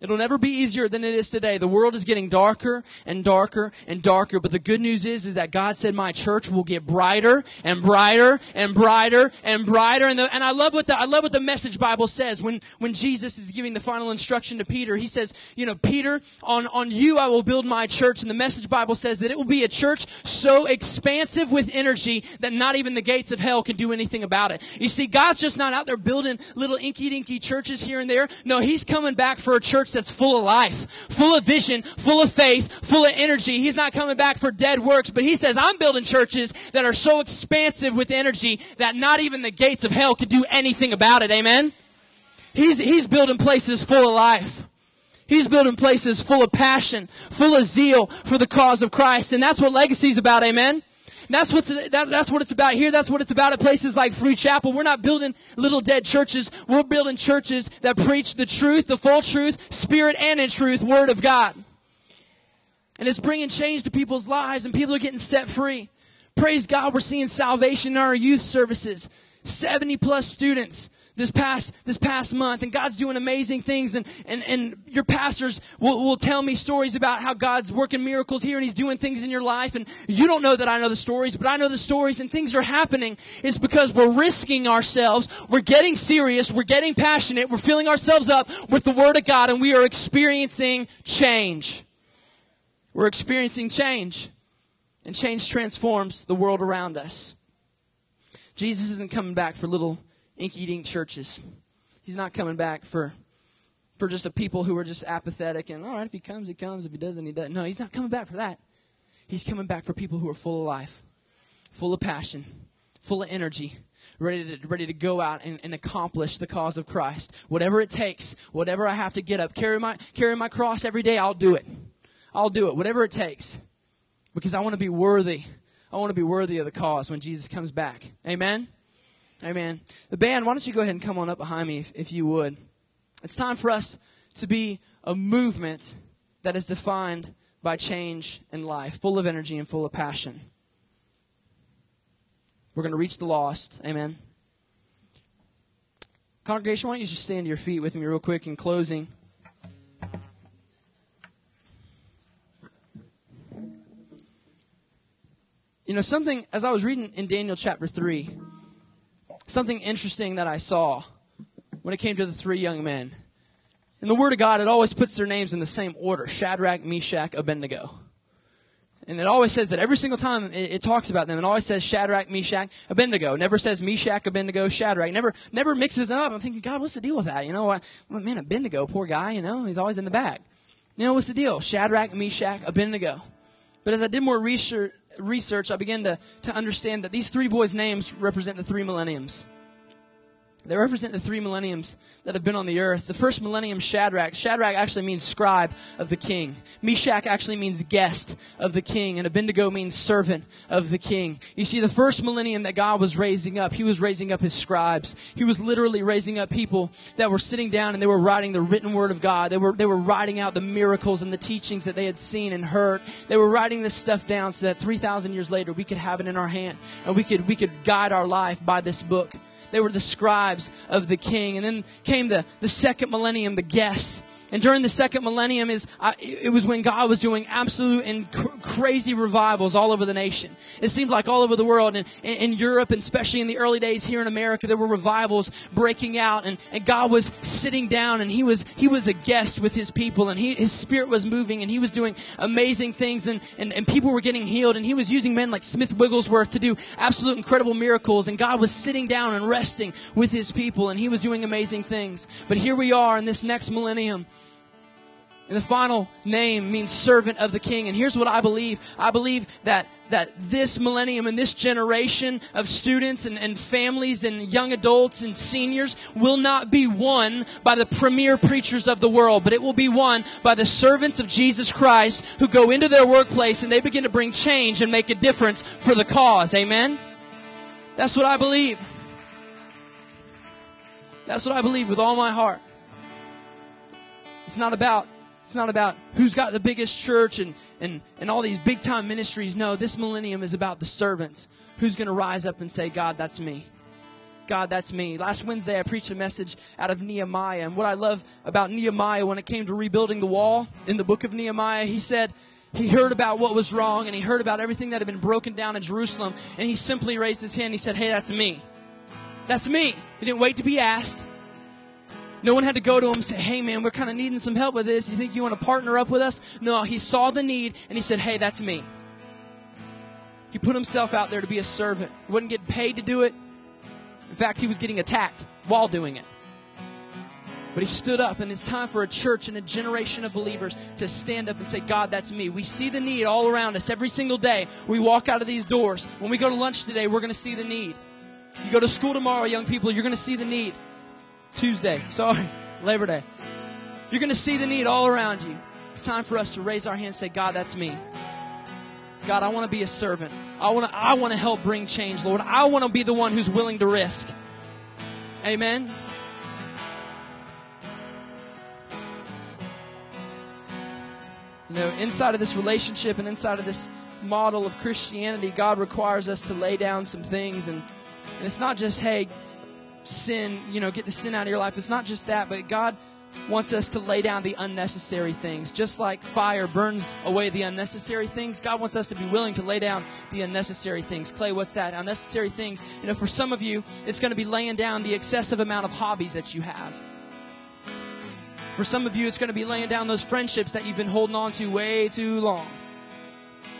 It'll never be easier than it is today. The world is getting darker and darker and darker. But the good news is, is that God said my church will get brighter and brighter and brighter and brighter. And, the, and I love what the, I love what the message Bible says when, when Jesus is giving the final instruction to Peter. He says, you know, Peter, on, on you I will build my church. And the message Bible says that it will be a church so expansive with energy that not even the gates of hell can do anything about it. You see, God's just not out there building little inky dinky churches here and there. No, He's coming back for a church church that's full of life, full of vision, full of faith, full of energy. He's not coming back for dead works, but he says, I'm building churches that are so expansive with energy that not even the gates of hell could do anything about it. Amen? He's, he's building places full of life. He's building places full of passion, full of zeal for the cause of Christ. And that's what legacy is about. Amen? That's what's that, that's what it's about here. That's what it's about at places like Free Chapel. We're not building little dead churches. We're building churches that preach the truth, the full truth, spirit and in truth, word of God. And it's bringing change to people's lives, and people are getting set free. Praise God, we're seeing salvation in our youth services. 70 plus students this past this past month and God's doing amazing things and and, and your pastors will, will tell me stories about how God's working miracles here and he's doing things in your life and you don't know that I know the stories but I know the stories and things are happening. It's because we're risking ourselves. We're getting serious. We're getting passionate. We're filling ourselves up with the word of God and we are experiencing change. We're experiencing change and change transforms the world around us. Jesus isn't coming back for little inky eating churches. He's not coming back for for just a people who are just apathetic and all right, if he comes, he comes. If he doesn't, he doesn't. No, he's not coming back for that. He's coming back for people who are full of life, full of passion, full of energy, ready to, ready to go out and, and accomplish the cause of Christ. Whatever it takes, whatever I have to get up, carry my, carry my cross every day, I'll do it. I'll do it, whatever it takes. Because I want to be worthy. I want to be worthy of the cause when Jesus comes back. Amen? Amen. The band, why don't you go ahead and come on up behind me if, if you would? It's time for us to be a movement that is defined by change and life, full of energy and full of passion. We're going to reach the lost. Amen. Congregation, why don't you just stand to your feet with me real quick in closing? You know, something, as I was reading in Daniel chapter 3, something interesting that I saw when it came to the three young men. In the Word of God, it always puts their names in the same order Shadrach, Meshach, Abednego. And it always says that every single time it, it, talks about them, it always says Shadrach, Meshach, Abednego. Never says Meshach, Abednego, Shadrach. Never, never mixes up. I'm thinking, God, what's the deal with that? You know, well, man, Abednego, poor guy, you know, he's always in the back. You know, what's the deal? Shadrach, Meshach, Abednego. But as I did more research, research, I began to, to understand that these three boys' names represent the three millenniums. They represent the three millenniums that have been on the earth. The first millennium, Shadrach. Shadrach actually means scribe of the king. Meshach actually means guest of the king. And Abednego means servant of the king. You see, the first millennium that God was raising up, he was raising up his scribes. He was literally raising up people that were sitting down and they were writing the written word of God. They were, they were writing out the miracles and the teachings that they had seen and heard. They were writing this stuff down so that 3,000 years later we could have it in our hand and we could, we could guide our life by this book. They were the scribes of the king. And then came the, the second millennium, the guests. And during the second millennium is uh, it was when God was doing absolute and cr- crazy revivals all over the nation. It seemed like all over the world and in, Europe and especially in the early days here in America there were revivals breaking out and, and God was sitting down and he was he was a guest with his people and he, his spirit was moving and he was doing amazing things and, and, and people were getting healed and he was using men like Smith Wigglesworth to do absolute incredible miracles and God was sitting down and resting with his people and he was doing amazing things. But here we are in this next millennium and the final name means servant of the king. And here's what I believe. I believe that, that this millennium and this generation of students and, and families and young adults and seniors will not be won by the premier preachers of the world, but it will be won by the servants of Jesus Christ who go into their workplace and they begin to bring change and make a difference for the cause. Amen? That's what I believe. That's what I believe with all my heart. It's not about it's not about who's got the biggest church and, and, and all these big time ministries. No, this millennium is about the servants. Who's going to rise up and say, God, that's me. God, that's me. Last Wednesday, I preached a message out of Nehemiah. And what I love about Nehemiah when it came to rebuilding the wall in the book of Nehemiah, he said, he heard about what was wrong and he heard about everything that had been broken down in Jerusalem. And he simply raised his hand. And he said, Hey, that's me. That's me. He didn't wait to be asked. No one had to go to him and say, Hey, man, we're kind of needing some help with this. You think you want to partner up with us? No, he saw the need and he said, Hey, that's me. He put himself out there to be a servant. He wasn't getting paid to do it. In fact, he was getting attacked while doing it. But he stood up, and it's time for a church and a generation of believers to stand up and say, God, that's me. We see the need all around us every single day. We walk out of these doors. When we go to lunch today, we're going to see the need. You go to school tomorrow, young people, you're going to see the need. Tuesday, sorry, [LAUGHS] Labor Day. You're going to see the need all around you. It's time for us to raise our hands and say, God, that's me. God, I want to be a servant. I want to, I want to help bring change, Lord. I want to be the one who's willing to risk. Amen. You know, inside of this relationship and inside of this model of Christianity, God requires us to lay down some things. And, and it's not just, hey, sin, you know, get the sin out of your life. It's not just that, but God wants us to lay down the unnecessary things. Just like fire burns away the unnecessary things, God wants us to be willing to lay down the unnecessary things. Clay, what's that? Unnecessary things. You know, for some of you, it's going to be laying down the excessive amount of hobbies that you have. For some of you, it's going to be laying down those friendships that you've been holding on to way too long.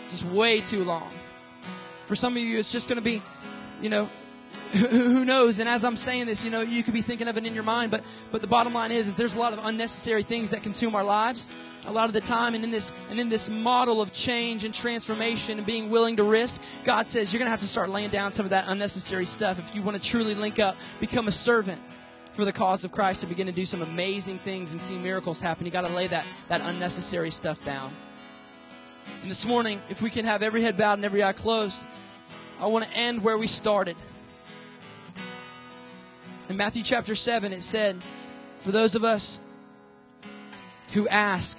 Just way too long. For some of you, it's just going to be, you know, who knows? And as I'm saying this, you know, you could be thinking of it in your mind, but but the bottom line is, is there's a lot of unnecessary things that consume our lives a lot of the time. And in this and in this model of change and transformation and being willing to risk, God says you're going to have to start laying down some of that unnecessary stuff if you want to truly link up, become a servant for the cause of Christ to begin to do some amazing things and see miracles happen. You got to lay that that unnecessary stuff down. And this morning, if we can have every head bowed and every eye closed, I want to end where we started. In Matthew chapter 7, it said, For those of us who ask,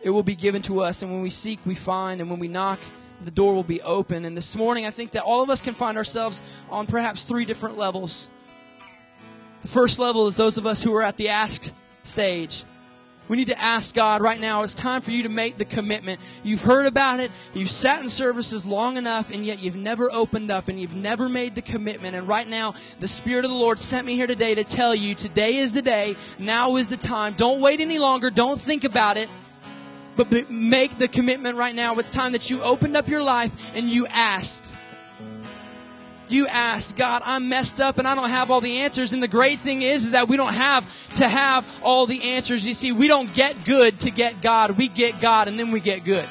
it will be given to us. And when we seek, we find. And when we knock, the door will be open. And this morning, I think that all of us can find ourselves on perhaps three different levels. The first level is those of us who are at the ask stage. We need to ask God right now. It's time for you to make the commitment. You've heard about it. You've sat in services long enough, and yet you've never opened up and you've never made the commitment. And right now, the Spirit of the Lord sent me here today to tell you today is the day. Now is the time. Don't wait any longer. Don't think about it. But make the commitment right now. It's time that you opened up your life and you asked you asked, God, I'm messed up and I don't have all the answers. And the great thing is, is that we don't have to have all the answers. You see, we don't get good to get God. We get God and then we get good.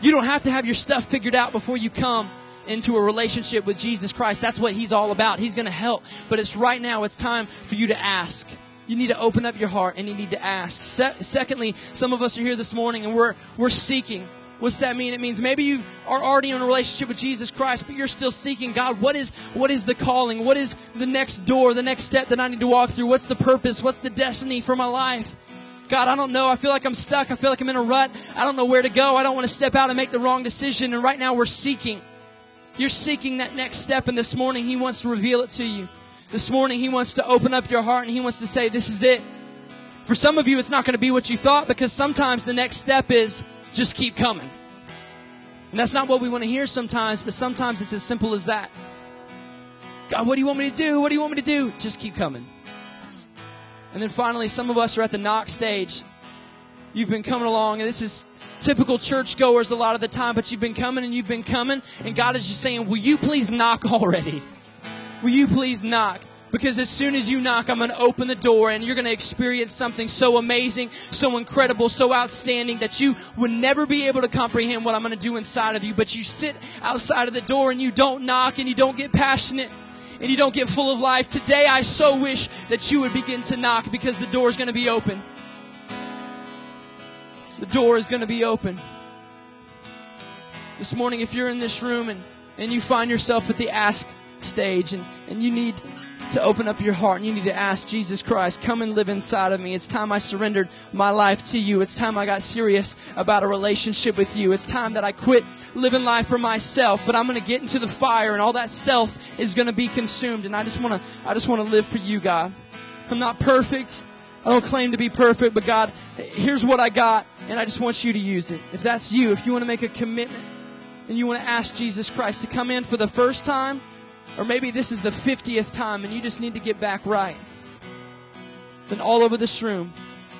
You don't have to have your stuff figured out before you come into a relationship with Jesus Christ. That's what He's all about. He's going to help. But it's right now, it's time for you to ask. You need to open up your heart and you need to ask. Se- secondly, some of us are here this morning and we're, we're seeking. What's that mean? It means maybe you are already in a relationship with Jesus Christ, but you're still seeking God. What is what is the calling? What is the next door, the next step that I need to walk through? What's the purpose? What's the destiny for my life? God, I don't know. I feel like I'm stuck. I feel like I'm in a rut. I don't know where to go. I don't want to step out and make the wrong decision. And right now we're seeking. You're seeking that next step, and this morning He wants to reveal it to you. This morning He wants to open up your heart and He wants to say, This is it. For some of you, it's not going to be what you thought because sometimes the next step is just keep coming. And that's not what we want to hear sometimes, but sometimes it's as simple as that. God, what do you want me to do? What do you want me to do? Just keep coming. And then finally, some of us are at the knock stage. You've been coming along, and this is typical churchgoers a lot of the time, but you've been coming and you've been coming, and God is just saying, Will you please knock [LAUGHS] already? Will you please knock? Because as soon as you knock, I'm going to open the door and you're going to experience something so amazing, so incredible, so outstanding that you would never be able to comprehend what I'm going to do inside of you. But you sit outside of the door and you don't knock and you don't get passionate and you don't get full of life. Today, I so wish that you would begin to knock because the door is going to be open. The door is going to be open. This morning, if you're in this room and, and you find yourself at the ask stage and, and you need to open up your heart and you need to ask Jesus Christ, come and live inside of me. It's time I surrendered my life to you. It's time I got serious about a relationship with you. It's time that I quit living life for myself, but I'm going to get into the fire and all that self is going to be consumed. And I just want to, I just want to live for you, God. I'm not perfect. I don't claim to be perfect, but God, here's what I got, and I just want you to use it. If that's you, if you want to make a commitment and you want to ask Jesus Christ to come in for the first time, or maybe this is the 50th time and you just need to get back right, then all over this room,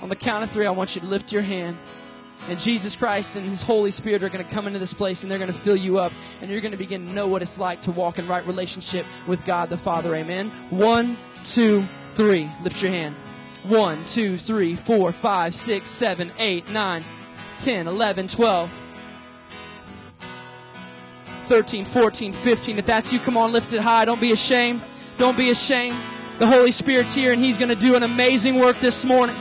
on the count of three, I want you to lift your hand. And Jesus Christ and His Holy Spirit are going to come into this place and they're going to fill you up. And you're going to begin to know what it's like to walk in right relationship with God the Father. Amen. One, two, three. Lift your hand. One, two, three, four, five, six, seven, eight, nine, ten, eleven, twelve. 13, 14, 15. If that's you, come on, lift it high. Don't be ashamed. Don't be ashamed. The Holy Spirit's here and He's going to do an amazing work this morning.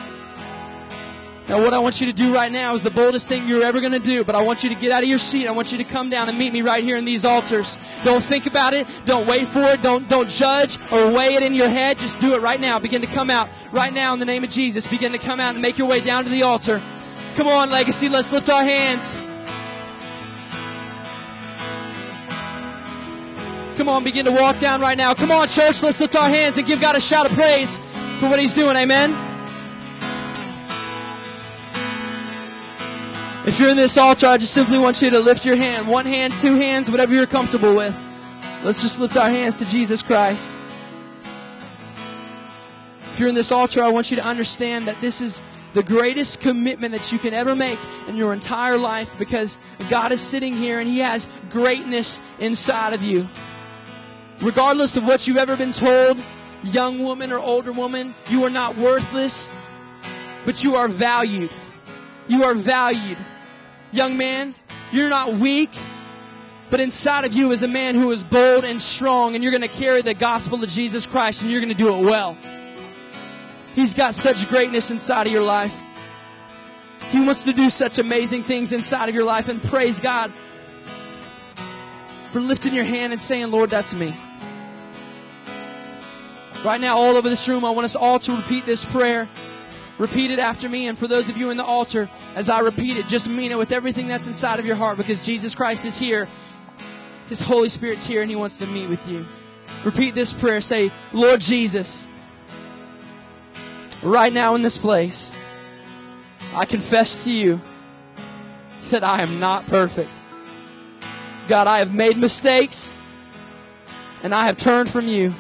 Now, what I want you to do right now is the boldest thing you're ever going to do, but I want you to get out of your seat. I want you to come down and meet me right here in these altars. Don't think about it. Don't wait for it. Don't, don't judge or weigh it in your head. Just do it right now. Begin to come out right now in the name of Jesus. Begin to come out and make your way down to the altar. Come on, Legacy. Let's lift our hands. Come on, begin to walk down right now. Come on, church, let's lift our hands and give God a shout of praise for what He's doing. Amen. If you're in this altar, I just simply want you to lift your hand. One hand, two hands, whatever you're comfortable with. Let's just lift our hands to Jesus Christ. If you're in this altar, I want you to understand that this is the greatest commitment that you can ever make in your entire life because God is sitting here and He has greatness inside of you. Regardless of what you've ever been told, young woman or older woman, you are not worthless, but you are valued. You are valued. Young man, you're not weak, but inside of you is a man who is bold and strong, and you're going to carry the gospel of Jesus Christ, and you're going to do it well. He's got such greatness inside of your life. He wants to do such amazing things inside of your life, and praise God for lifting your hand and saying, Lord, that's me. Right now, all over this room, I want us all to repeat this prayer. Repeat it after me. And for those of you in the altar, as I repeat it, just mean it with everything that's inside of your heart because Jesus Christ is here. His Holy Spirit's here and He wants to meet with you. Repeat this prayer. Say, Lord Jesus, right now in this place, I confess to you that I am not perfect. God, I have made mistakes and I have turned from you.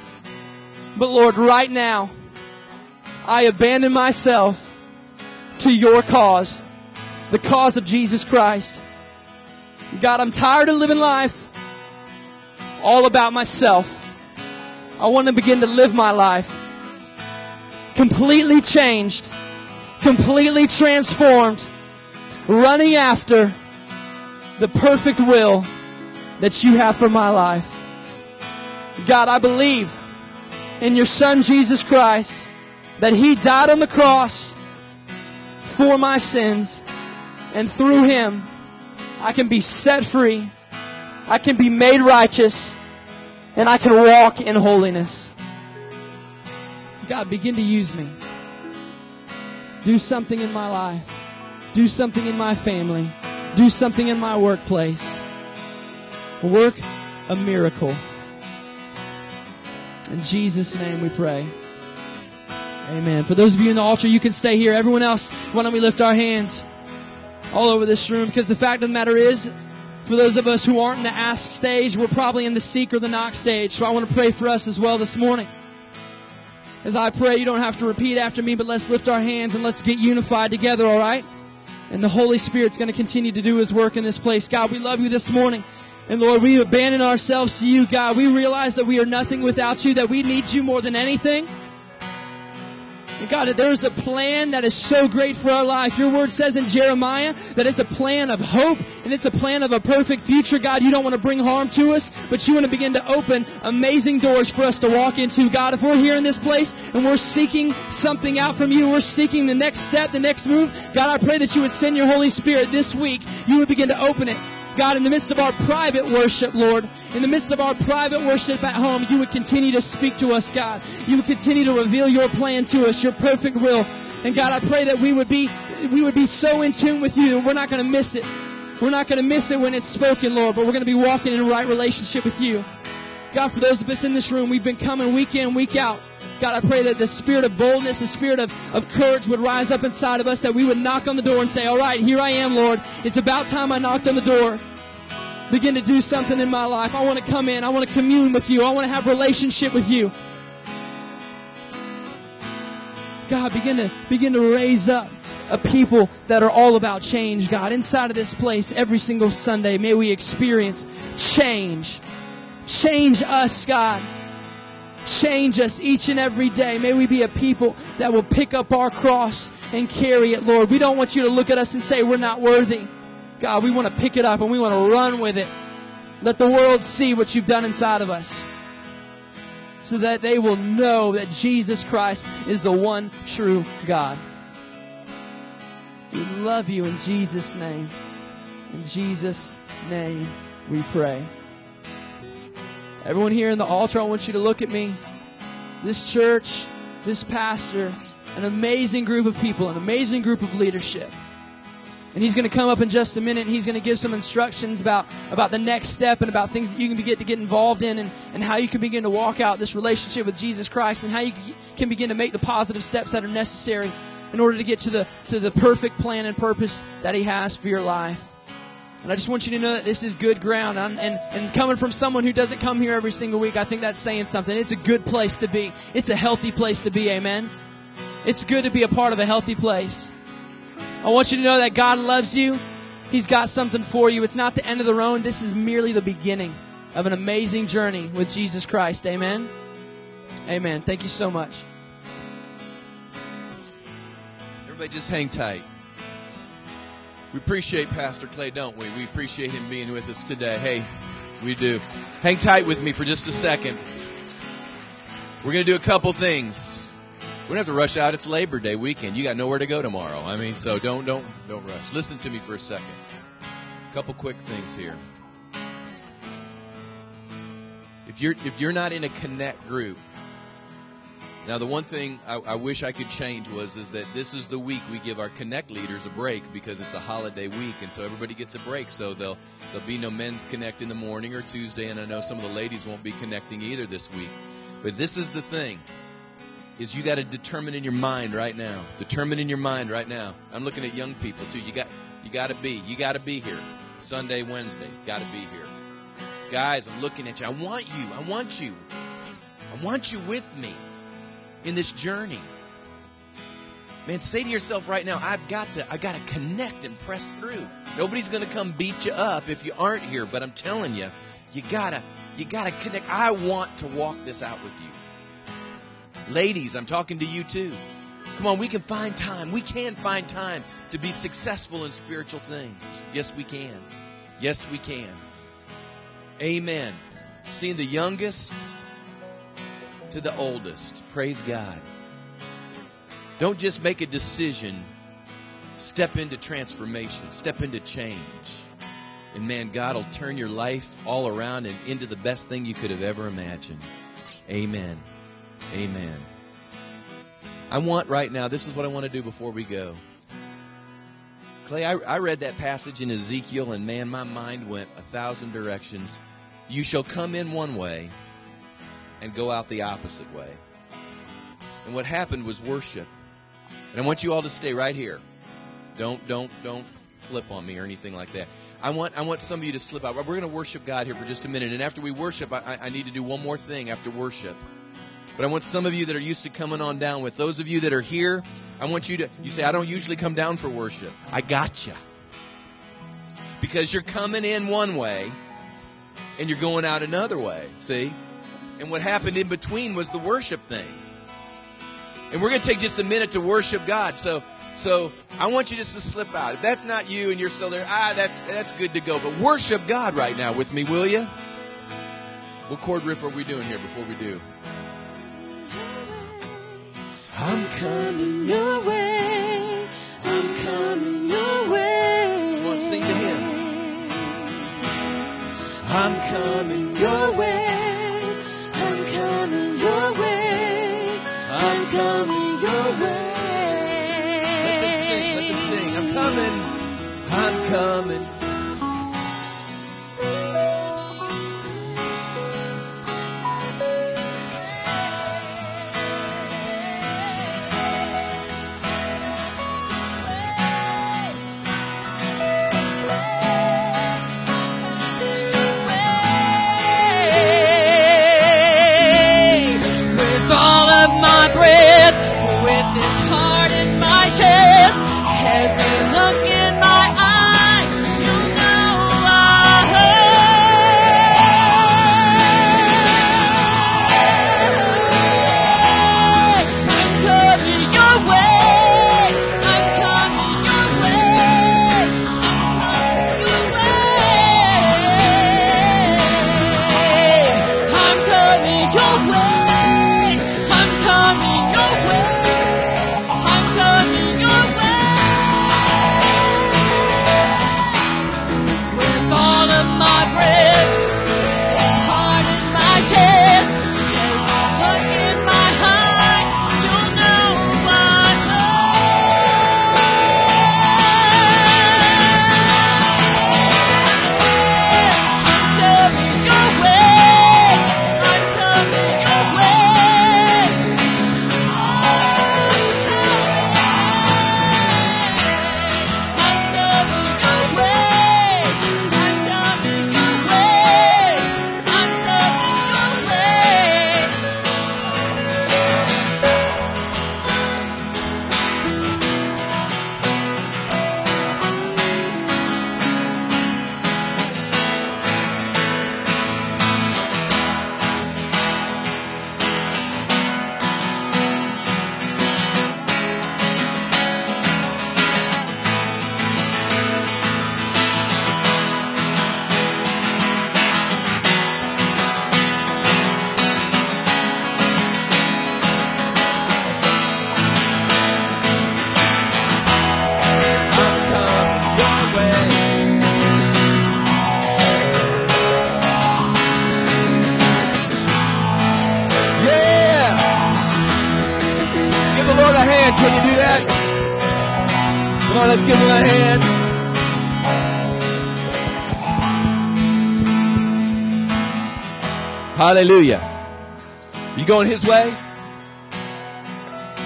But Lord, right now, I abandon myself to your cause, the cause of Jesus Christ. God, I'm tired of living life all about myself. I want to begin to live my life completely changed, completely transformed, running after the perfect will that you have for my life. God, I believe in your Son, Jesus Christ, that He died on the cross for my sins, and through Him, I can be set free, I can be made righteous, and I can walk in holiness. God, begin to use me. Do something in my life. Do something in my family. Do something in my workplace. Work a miracle. In Jesus' name we pray. Amen. For those of you in the altar, you can stay here. Everyone else, why don't we lift our hands all over this room? Because the fact of the matter is, for those of us who aren't in the ask stage, we're probably in the seek or the knock stage. So I want to pray for us as well this morning. As I pray, you don't have to repeat after me, but let's lift our hands and let's get unified together, all right? And the Holy Spirit's going to continue to do His work in this place. God, we love you this morning. And Lord, we abandon ourselves to you, God. We realize that we are nothing without you, that we need you more than anything. And God, there is a plan that is so great for our life. Your word says in Jeremiah that it's a plan of hope and it's a plan of a perfect future. God, you don't want to bring harm to us, but you want to begin to open amazing doors for us to walk into. God, if we're here in this place and we're seeking something out from you, we're seeking the next step, the next move, God, I pray that you would send your Holy Spirit this week. You would begin to open it God, in the midst of our private worship, Lord, in the midst of our private worship at home, you would continue to speak to us, God. You would continue to reveal your plan to us, your perfect will. And God, I pray that we would be, we would be so in tune with you that we're not going to miss it. We're not going to miss it when it's spoken, Lord, but we're going to be walking in right relationship with you. God, for those of us in this room, we've been coming week in, week out. God, I pray that the spirit of boldness, the spirit of, of courage would rise up inside of us, that we would knock on the door and say, All right, here I am, Lord. It's about time I knocked on the door. Begin to do something in my life. I want to come in. I want to commune with you. I want to have relationship with you. God, begin to begin to raise up a people that are all about change, God. Inside of this place, every single Sunday, may we experience change. Change us, God. Change us each and every day. May we be a people that will pick up our cross and carry it, Lord. We don't want you to look at us and say we're not worthy. God, we want to pick it up and we want to run with it. Let the world see what you've done inside of us so that they will know that Jesus Christ is the one true God. We love you in Jesus' name. In Jesus' name we pray. Everyone here in the altar, I want you to look at me. This church, this pastor, an amazing group of people, an amazing group of leadership. And he's going to come up in just a minute and he's going to give some instructions about, about the next step and about things that you can begin to get involved in and, and how you can begin to walk out this relationship with Jesus Christ and how you can begin to make the positive steps that are necessary in order to get to the, to the perfect plan and purpose that he has for your life. And I just want you to know that this is good ground. And, and, and coming from someone who doesn't come here every single week, I think that's saying something. It's a good place to be. It's a healthy place to be. Amen. It's good to be a part of a healthy place. I want you to know that God loves you. He's got something for you. It's not the end of the road. This is merely the beginning of an amazing journey with Jesus Christ. Amen. Amen. Thank you so much. Everybody just hang tight. We appreciate Pastor Clay, don't we? We appreciate him being with us today. Hey, we do. Hang tight with me for just a second. We're going to do a couple things. We don't have to rush out. It's Labor Day weekend. You got nowhere to go tomorrow. I mean, so don't don't don't rush. Listen to me for a second. A couple quick things here. If you're if you're not in a connect group, now, the one thing I, I, wish I could change was is that this is the week we give our Connect leaders a break because it's a holiday week, and so everybody gets a break. So there'll there'll be no men's Connect in the morning or Tuesday, and I know some of the ladies won't be connecting either this week. But this is the thing: is you got to determine in your mind right now. Determine in your mind right now. I'm looking at young people too. You got you got to be you got to be here Sunday, Wednesday. Got to be here, guys. I'm looking at you. I want you. I want you. I want you with me in this journey. Man, say to yourself right now, I've got to, I got to connect and press through. Nobody's going to come beat you up if you aren't here, but I'm telling you, you gotta, you gotta connect. I want to walk this out with you. Ladies, I'm talking to you too. Come on, we can find time. We can find time to be successful in spiritual things. Yes, we can. Yes, we can. Amen. Seeing the youngest to the oldest. Praise God. Don't just make a decision, step into transformation, step into change. And man, God will turn your life all around and into the best thing you could have ever imagined. Amen. Amen. I want right now, this is what I want to do before we go. Clay, I, I read that passage in Ezekiel, and man, my mind went a thousand directions. You shall come in one way and go out the opposite way. And what happened was worship. And I want you all to stay right here. Don't don't don't flip on me or anything like that. I want I want some of you to slip out. We're going to worship God here for just a minute, and after we worship, I, I need to do one more thing after worship. But I want some of you that are used to coming on down with those of you that are here. I want you to you say I don't usually come down for worship. I got you because you're coming in one way and you're going out another way. See. And what happened in between was the worship thing. And we're going to take just a minute to worship God. So, so I want you just to slip out. If that's not you and you're still there, ah, that's that's good to go. But worship God right now with me, will you? What chord riff are we doing here before we do? I'm coming your way. I'm coming your way. Come on, sing to Him. I'm coming your way. Coming your way. Let them sing. Let them sing. I'm coming. I'm coming. In Hallelujah. You going his way?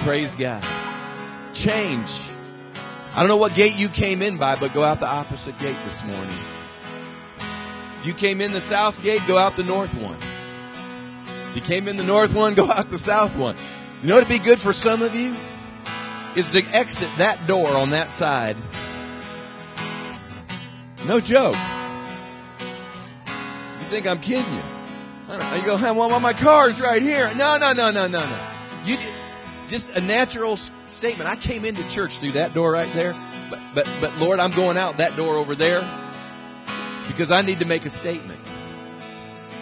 Praise God. Change. I don't know what gate you came in by, but go out the opposite gate this morning. If you came in the south gate, go out the north one. If you came in the north one, [LAUGHS] go out the south one. You know what'd be good for some of you? Is to exit that door on that side. No joke. You think I'm kidding you? Go, hey, well, my car's right here. No, no, no, no, no, no. You just a natural statement. I came into church through that door right there, but but but Lord, I'm going out that door over there because I need to make a statement.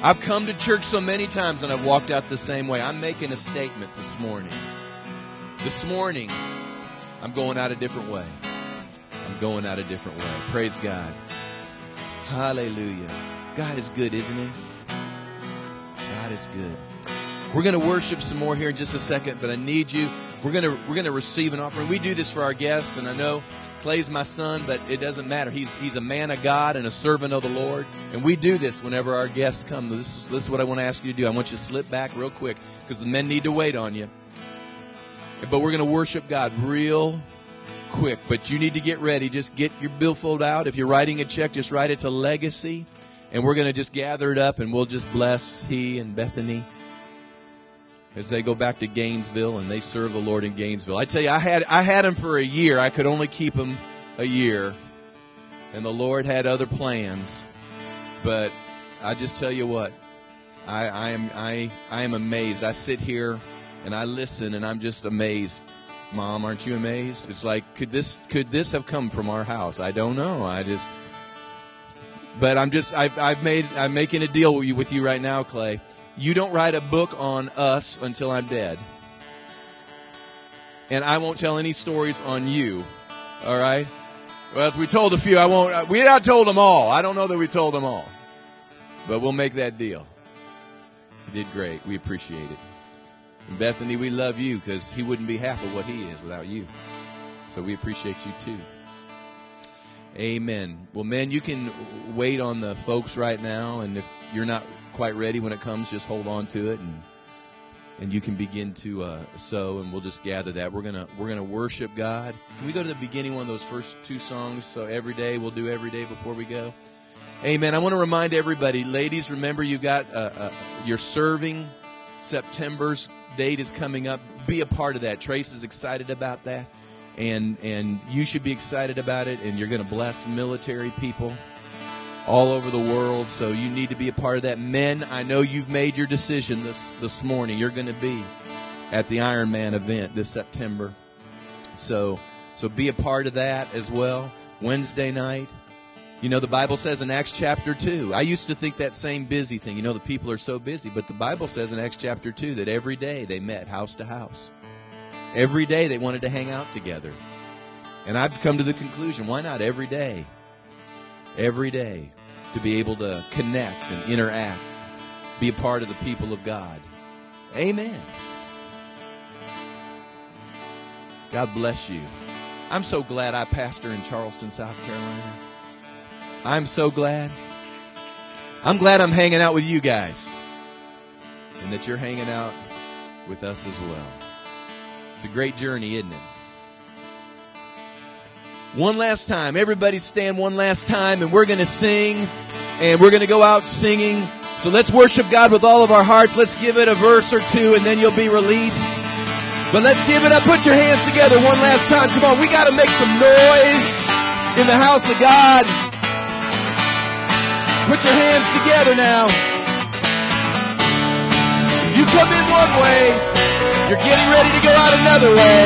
I've come to church so many times and I've walked out the same way. I'm making a statement this morning. This morning, I'm going out a different way. I'm going out a different way. Praise God. Hallelujah. God is good, isn't He? God is good. We're going to worship some more here in just a second, but I need you. We're going to we're going to receive an offering. We do this for our guests, and I know Clay's my son, but it doesn't matter. He's he's a man of God and a servant of the Lord, and we do this whenever our guests come. This is this is what I want to ask you to do. I want you to slip back real quick because the men need to wait on you. But we're going to worship God real quick. But you need to get ready. Just get your billfold out. If you're writing a check, just write it to Legacy, and we're going to just gather it up, and we'll just bless he and Bethany as they go back to Gainesville and they serve the Lord in Gainesville. I tell you, I had I had him for a year. I could only keep him a year, and the Lord had other plans. But I just tell you what, I, I am I I am amazed. I sit here and I listen, and I'm just amazed. Mom, aren't you amazed? It's like could this could this have come from our house? I don't know. I just. But I'm just I've I've made I'm making a deal with you with you right now, Clay you don't write a book on us until I'm dead. And I won't tell any stories on you. All right? Well, if we told a few, I won't. Uh, we not told them all. I don't know that we told them all. but we'll make that deal. You did great. We appreciate it. And Bethany, we love you because he wouldn't be half of what he is without you. So we appreciate you too. Amen. Well, men, you can wait on the folks right now, and if you're not quite ready when it comes, just hold on to it, and and you can begin to uh, sow, and we'll just gather that. We're gonna we're gonna worship God. Can we go to the beginning one of those first two songs? So every day we'll do every day before we go. Amen. I want to remind everybody, ladies, remember you got uh, uh, your serving. September's date is coming up. Be a part of that. Trace is excited about that and and you should be excited about it and you're going to bless military people all over the world. So you need to be a part of that. Men i know you've made your decision this this morning. You're going to be at the ironman event this september. So so be a part of that as well. Wednesday night you know the bible says in acts chapter 2 i used to think that same busy thing. You know the people are so busy but the bible says in acts chapter 2 that every day they met house to house Every day they wanted to hang out together. And I've come to the conclusion why not every day? Every day to be able to connect and interact, be a part of the people of God. Amen. God bless you. I'm so glad I pastor in Charleston, South Carolina. I'm so glad. I'm glad I'm hanging out with you guys and that you're hanging out with us as well. It's a great journey, isn't it? One last time. Everybody stand one last time and we're going to sing and we're going to go out singing. So let's worship God with all of our hearts. Let's give it a verse or two and then you'll be released. But let's give it up. Put your hands together one last time. Come on. We got to make some noise in the house of God. Put your hands together now. You come in one way. You're getting ready to go out another way.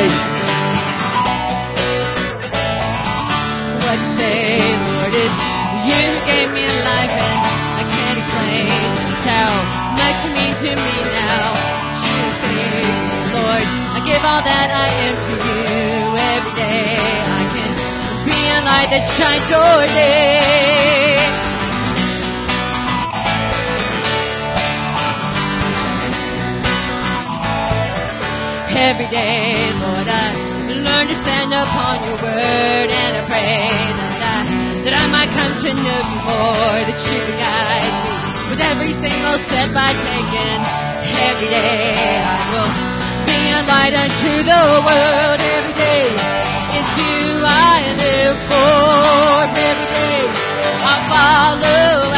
What say, Lord, it's you who gave me life and I can't explain how much you mean to me now. You me, Lord, I give all that I am to you every day. I can be a light that shines your day. Every day, Lord. I learn to stand upon your word and I pray that I, that I might come to know you more, that you would guide me with every single step I take and every day I will be a light unto the world every day. It's you I live for every day. I follow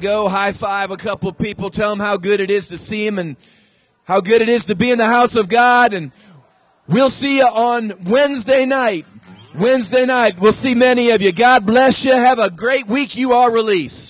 go, high five a couple people, tell them how good it is to see them and how good it is to be in the house of God. And we'll see you on Wednesday night. Wednesday night, we'll see many of you. God bless you. Have a great week. You are released.